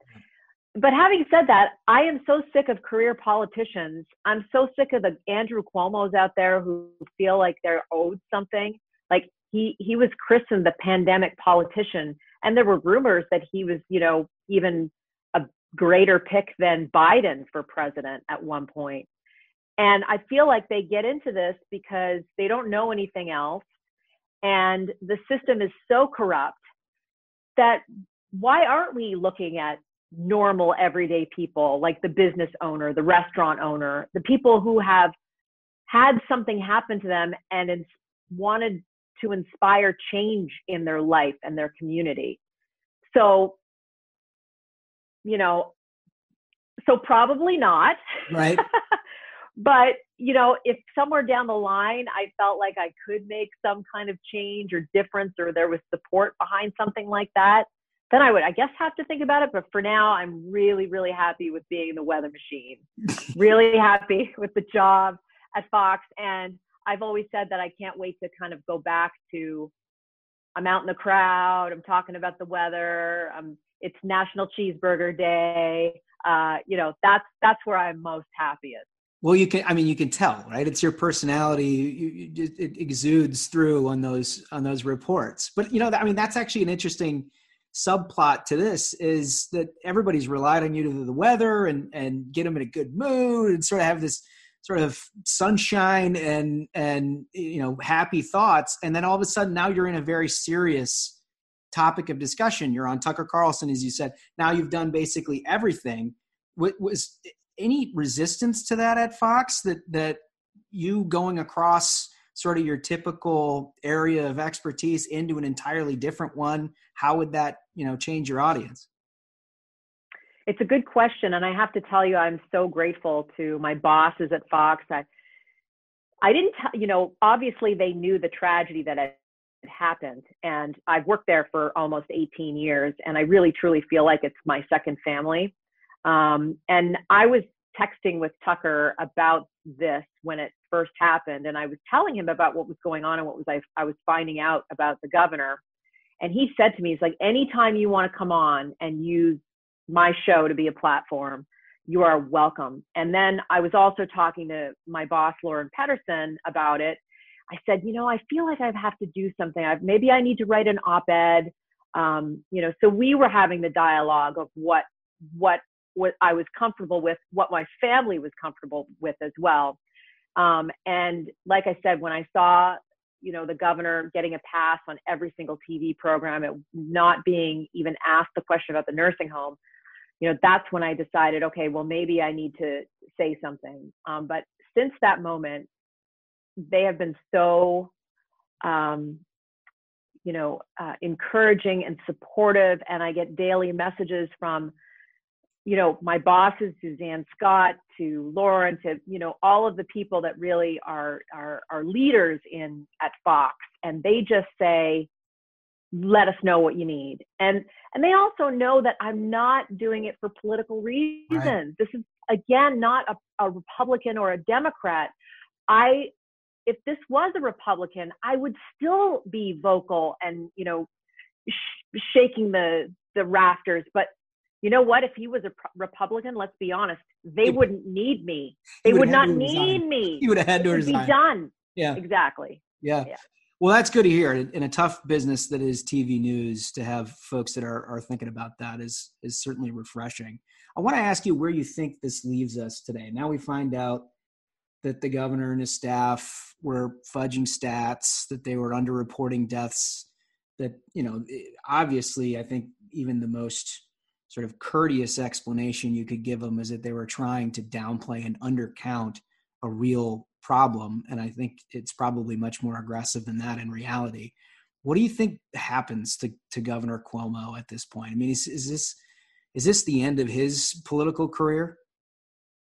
But having said that, I am so sick of career politicians. I'm so sick of the Andrew Cuomo's out there who feel like they're owed something. Like he he was christened the pandemic politician, and there were rumors that he was, you know, even a greater pick than Biden for president at one point. And I feel like they get into this because they don't know anything else. And the system is so corrupt that why aren't we looking at normal everyday people like the business owner, the restaurant owner, the people who have had something happen to them and wanted to inspire change in their life and their community. So, you know, so probably not. Right. but, you know, if somewhere down the line I felt like I could make some kind of change or difference or there was support behind something like that, then I would, I guess, have to think about it. But for now, I'm really, really happy with being the weather machine. really happy with the job at Fox. And I've always said that I can't wait to kind of go back to I'm out in the crowd, I'm talking about the weather, um, it's National Cheeseburger Day. Uh, you know, that's that's where I'm most happiest. Well, you can. I mean, you can tell, right? It's your personality. You, you, it exudes through on those on those reports. But you know, I mean, that's actually an interesting subplot to this is that everybody's relied on you to do the weather and and get them in a good mood and sort of have this sort of sunshine and and you know happy thoughts and then all of a sudden now you're in a very serious topic of discussion. You're on tucker carlson as you said. Now you've done basically everything. Was any resistance to that at fox that that you going across sort of your typical area of expertise into an entirely different one how would that you know change your audience it's a good question, and I have to tell you, I'm so grateful to my bosses at Fox. I, I didn't, t- you know, obviously they knew the tragedy that had happened, and I've worked there for almost 18 years, and I really truly feel like it's my second family. Um, and I was texting with Tucker about this when it first happened, and I was telling him about what was going on and what was I, I was finding out about the governor. And he said to me, he's like, anytime you want to come on and use my show to be a platform, you are welcome. And then I was also talking to my boss, Lauren Petterson, about it. I said, you know, I feel like I have to do something. I've, maybe I need to write an op-ed. Um, you know, so we were having the dialogue of what what what I was comfortable with, what my family was comfortable with as well. Um, and like I said, when I saw, you know, the governor getting a pass on every single TV program, it not being even asked the question about the nursing home, you know, that's when I decided, okay, well, maybe I need to say something. Um, but since that moment, they have been so, um, you know, uh, encouraging and supportive. And I get daily messages from, you know, my bosses, Suzanne Scott, to Lauren, to you know, all of the people that really are are, are leaders in at Fox, and they just say, let us know what you need. And and they also know that i'm not doing it for political reasons. Right. this is again not a, a republican or a democrat. I if this was a republican i would still be vocal and you know sh- shaking the the rafters. But you know what? If he was a republican let's be honest they he, wouldn't need me. They would not need me. He would have had to be done. Yeah. Exactly. Yeah. yeah. Well, that's good to hear. In a tough business that is TV news, to have folks that are, are thinking about that is is certainly refreshing. I want to ask you where you think this leaves us today. Now we find out that the governor and his staff were fudging stats, that they were underreporting deaths. That you know, eh, obviously, I think even the most sort of courteous explanation you could give them is that they were trying to downplay and undercount a real problem. And I think it's probably much more aggressive than that in reality. What do you think happens to, to Governor Cuomo at this point? I mean, is, is this is this the end of his political career?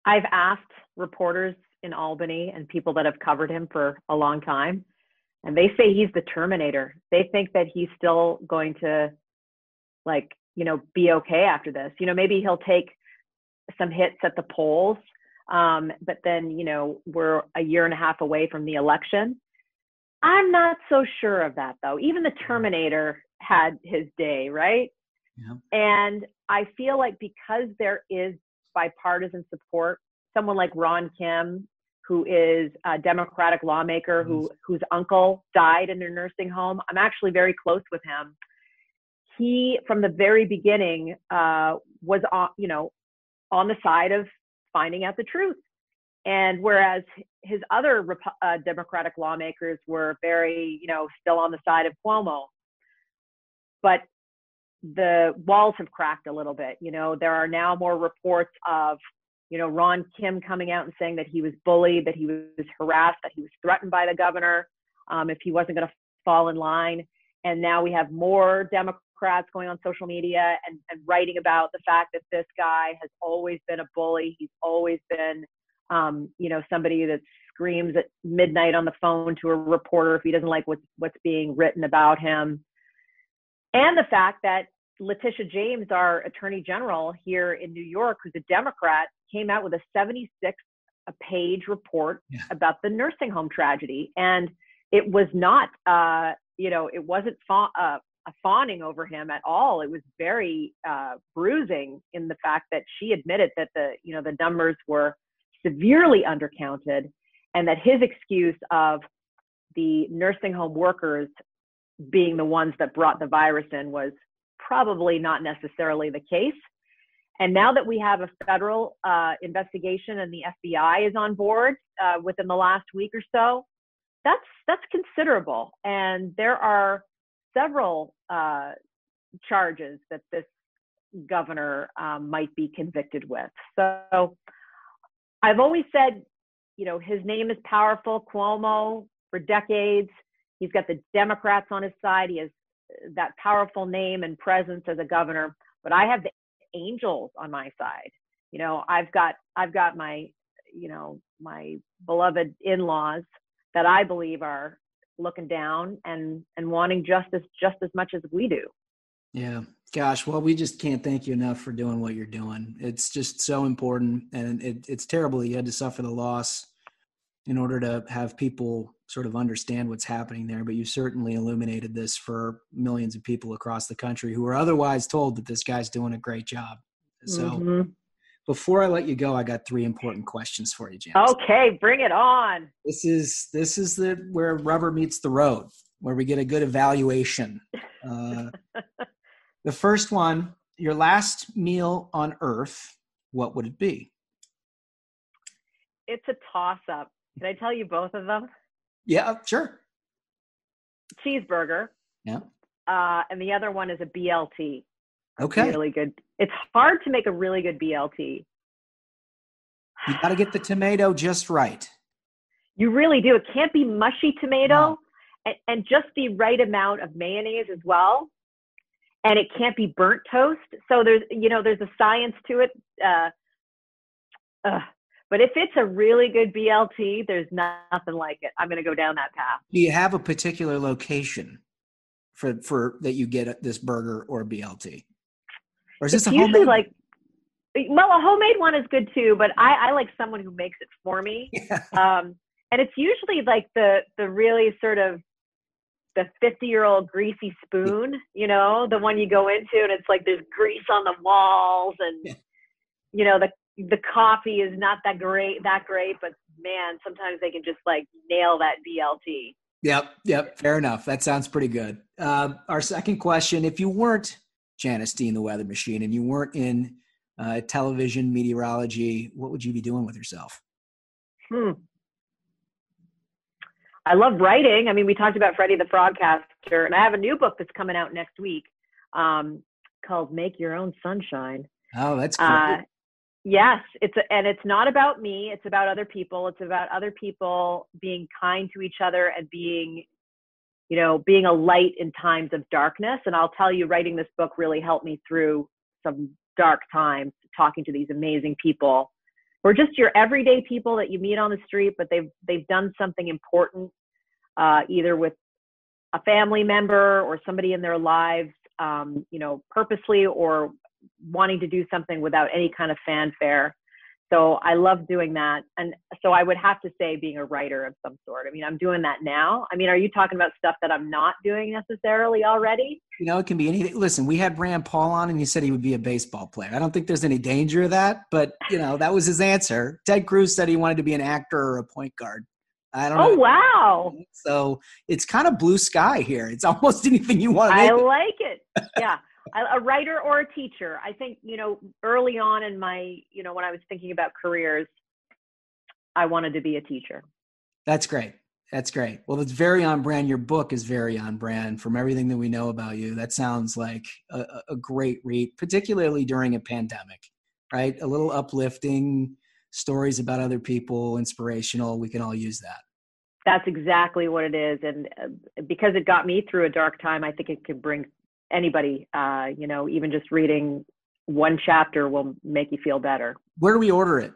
I've asked reporters in Albany and people that have covered him for a long time, and they say he's the Terminator. They think that he's still going to, like, you know, be okay after this. You know, maybe he'll take some hits at the polls um, but then, you know, we're a year and a half away from the election. I'm not so sure of that, though. Even the Terminator had his day, right? Yeah. And I feel like because there is bipartisan support, someone like Ron Kim, who is a Democratic lawmaker who whose uncle died in a nursing home. I'm actually very close with him. He, from the very beginning, uh, was on, you know, on the side of finding out the truth. And whereas his other uh, Democratic lawmakers were very, you know, still on the side of Cuomo. But the walls have cracked a little bit. You know, there are now more reports of, you know, Ron Kim coming out and saying that he was bullied, that he was harassed, that he was threatened by the governor um, if he wasn't going to fall in line. And now we have more Democrats going on social media and, and writing about the fact that this guy has always been a bully. He's always been, um, you know, somebody that screams at midnight on the phone to a reporter if he doesn't like what's what's being written about him. And the fact that Letitia James, our attorney general here in New York, who's a Democrat, came out with a 76 page report yeah. about the nursing home tragedy. And it was not, uh, you know, it wasn't fa- uh, fawning over him at all. It was very uh, bruising in the fact that she admitted that the, you know, the numbers were severely undercounted and that his excuse of the nursing home workers being the ones that brought the virus in was probably not necessarily the case. And now that we have a federal uh, investigation and the FBI is on board uh, within the last week or so, that's that's considerable. And there are several uh, charges that this governor um, might be convicted with. So I've always said, you know, his name is powerful. Cuomo for decades. He's got the Democrats on his side. He has that powerful name and presence as a governor, but I have the angels on my side. You know, I've got I've got my you know my beloved in-laws that I believe are looking down and and wanting justice just as much as we do. Yeah. Gosh, well, we just can't thank you enough for doing what you're doing. It's just so important, and it, it's terrible that you had to suffer the loss in order to have people sort of understand what's happening there, but you certainly illuminated this for millions of people across the country who are otherwise told that this guy's doing a great job. So mm-hmm. Before I let you go, I got three important questions for you, James. Okay, bring it on. This is this is the where rubber meets the road, where we get a good evaluation. Uh, the first one, your last meal on earth, what would it be? It's a toss up. Can I tell you both of them? Yeah, sure. Cheeseburger. Yeah. Uh, and the other one is a BLT. Okay. Really good. It's hard to make a really good BLT. You got to get the tomato just right. You really do. It can't be mushy tomato no. and, and just the right amount of mayonnaise as well. And it can't be burnt toast. So there's, you know, there's a science to it. Uh, uh, but if it's a really good BLT, there's nothing like it. I'm going to go down that path. Do you have a particular location for for that you get this burger or BLT? Or is it's this a usually homemade? like well, a homemade one is good too, but I, I like someone who makes it for me. Yeah. Um, and it's usually like the the really sort of the 50 year old greasy spoon, you know, the one you go into and it's like there's grease on the walls and yeah. you know the the coffee is not that great that great but man sometimes they can just like nail that blt yep yep fair enough that sounds pretty good uh, our second question if you weren't janice dean the weather machine and you weren't in uh, television meteorology what would you be doing with yourself hmm i love writing i mean we talked about freddie the frogcaster and i have a new book that's coming out next week um, called make your own sunshine oh that's great. Uh, Yes, it's a, and it's not about me. It's about other people. It's about other people being kind to each other and being, you know, being a light in times of darkness. And I'll tell you, writing this book really helped me through some dark times, talking to these amazing people, or just your everyday people that you meet on the street, but they've they've done something important, uh, either with a family member or somebody in their lives, um, you know, purposely or wanting to do something without any kind of fanfare. So I love doing that. And so I would have to say being a writer of some sort. I mean, I'm doing that now. I mean, are you talking about stuff that I'm not doing necessarily already? You know, it can be anything. Listen, we had Rand Paul on and he said he would be a baseball player. I don't think there's any danger of that, but you know, that was his answer. Ted Cruz said he wanted to be an actor or a point guard. I don't know. oh, know. wow. So it's kind of blue sky here. It's almost anything you want to do. I like it. Yeah a writer or a teacher. I think, you know, early on in my, you know, when I was thinking about careers, I wanted to be a teacher. That's great. That's great. Well, it's very on brand. Your book is very on brand from everything that we know about you. That sounds like a, a great read, particularly during a pandemic, right? A little uplifting stories about other people, inspirational. We can all use that. That's exactly what it is. And uh, because it got me through a dark time, I think it could bring anybody, uh, you know, even just reading one chapter will make you feel better. Where do we order it?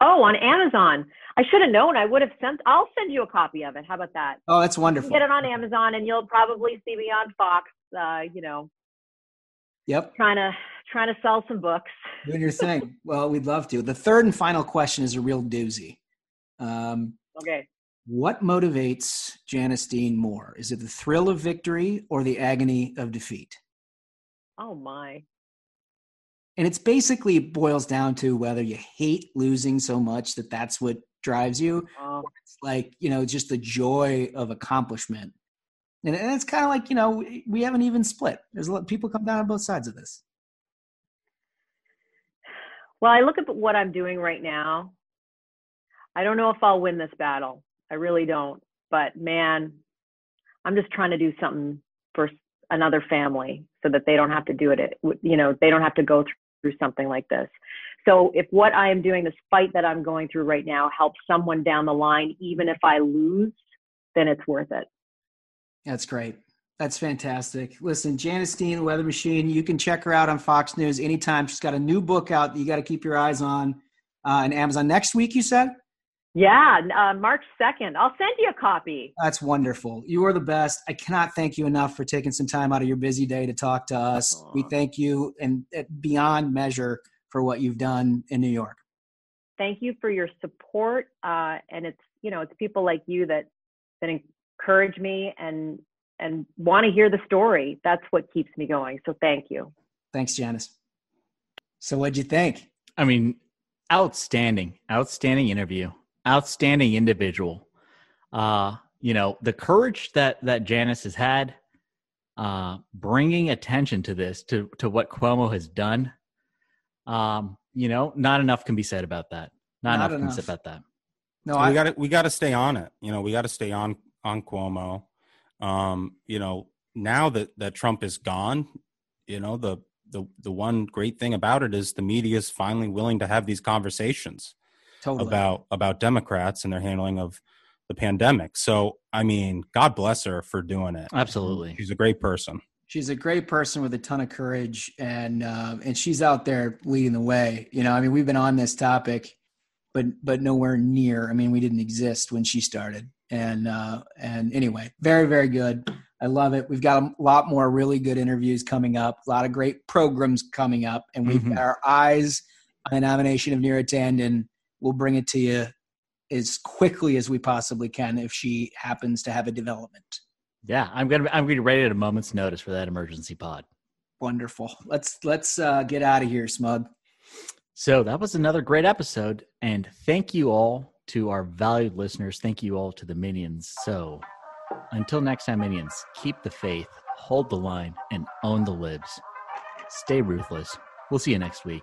Oh, on Amazon. I should have known. I would have sent. I'll send you a copy of it. How about that? Oh, that's wonderful. Get it on Amazon, and you'll probably see me on Fox. Uh, you know. Yep. Trying to trying to sell some books. Doing your thing. well, we'd love to. The third and final question is a real doozy. Um, okay. What motivates Janice Dean more? Is it the thrill of victory or the agony of defeat? Oh my and it's basically boils down to whether you hate losing so much that that's what drives you oh. it's like you know just the joy of accomplishment and, and it's kind of like you know we haven't even split there's a lot people come down on both sides of this well i look at what i'm doing right now i don't know if i'll win this battle i really don't but man i'm just trying to do something for another family so that they don't have to do it you know they don't have to go through something like this. So if what I am doing, this fight that I'm going through right now, helps someone down the line, even if I lose, then it's worth it. That's great. That's fantastic. Listen, Janice Dean, Weather Machine, you can check her out on Fox News anytime. She's got a new book out that you got to keep your eyes on uh, on Amazon next week, you said? Yeah, uh, March 2nd. I'll send you a copy. That's wonderful. You are the best. I cannot thank you enough for taking some time out of your busy day to talk to us. Aww. We thank you and beyond measure for what you've done in New York. Thank you for your support. Uh, and it's, you know, it's people like you that, that encourage me and, and want to hear the story. That's what keeps me going. So thank you. Thanks, Janice. So what'd you think? I mean, outstanding, outstanding interview outstanding individual. Uh, you know, the courage that that Janice has had, uh, bringing attention to this, to to what Cuomo has done. Um, you know, not enough can be said about that. Not, not enough, enough, can be said about that. No, I, we got to we got to stay on it. You know, we got to stay on on Cuomo. Um, you know, now that that Trump is gone, you know the the the one great thing about it is the media is finally willing to have these conversations totally. about about Democrats and their handling of the pandemic. So, I mean, God bless her for doing it. Absolutely, she's a great person. She's a great person with a ton of courage, and uh, and she's out there leading the way. You know, I mean, we've been on this topic, but but nowhere near. I mean, we didn't exist when she started, and uh, and anyway, very very good. I love it. We've got a lot more really good interviews coming up, a lot of great programs coming up, and we've mm-hmm. got our eyes on the nomination of Neera Tanden we'll bring it to you as quickly as we possibly can if she happens to have a development. Yeah, I'm gonna I'm gonna be ready at a moment's notice for that emergency pod. Wonderful. Let's let's uh, get out of here, Smug. So that was another great episode, and thank you all to our valued listeners. Thank you all to the minions. So until next time, minions, keep the faith, hold the line, and own the libs. Stay ruthless. We'll see you next week.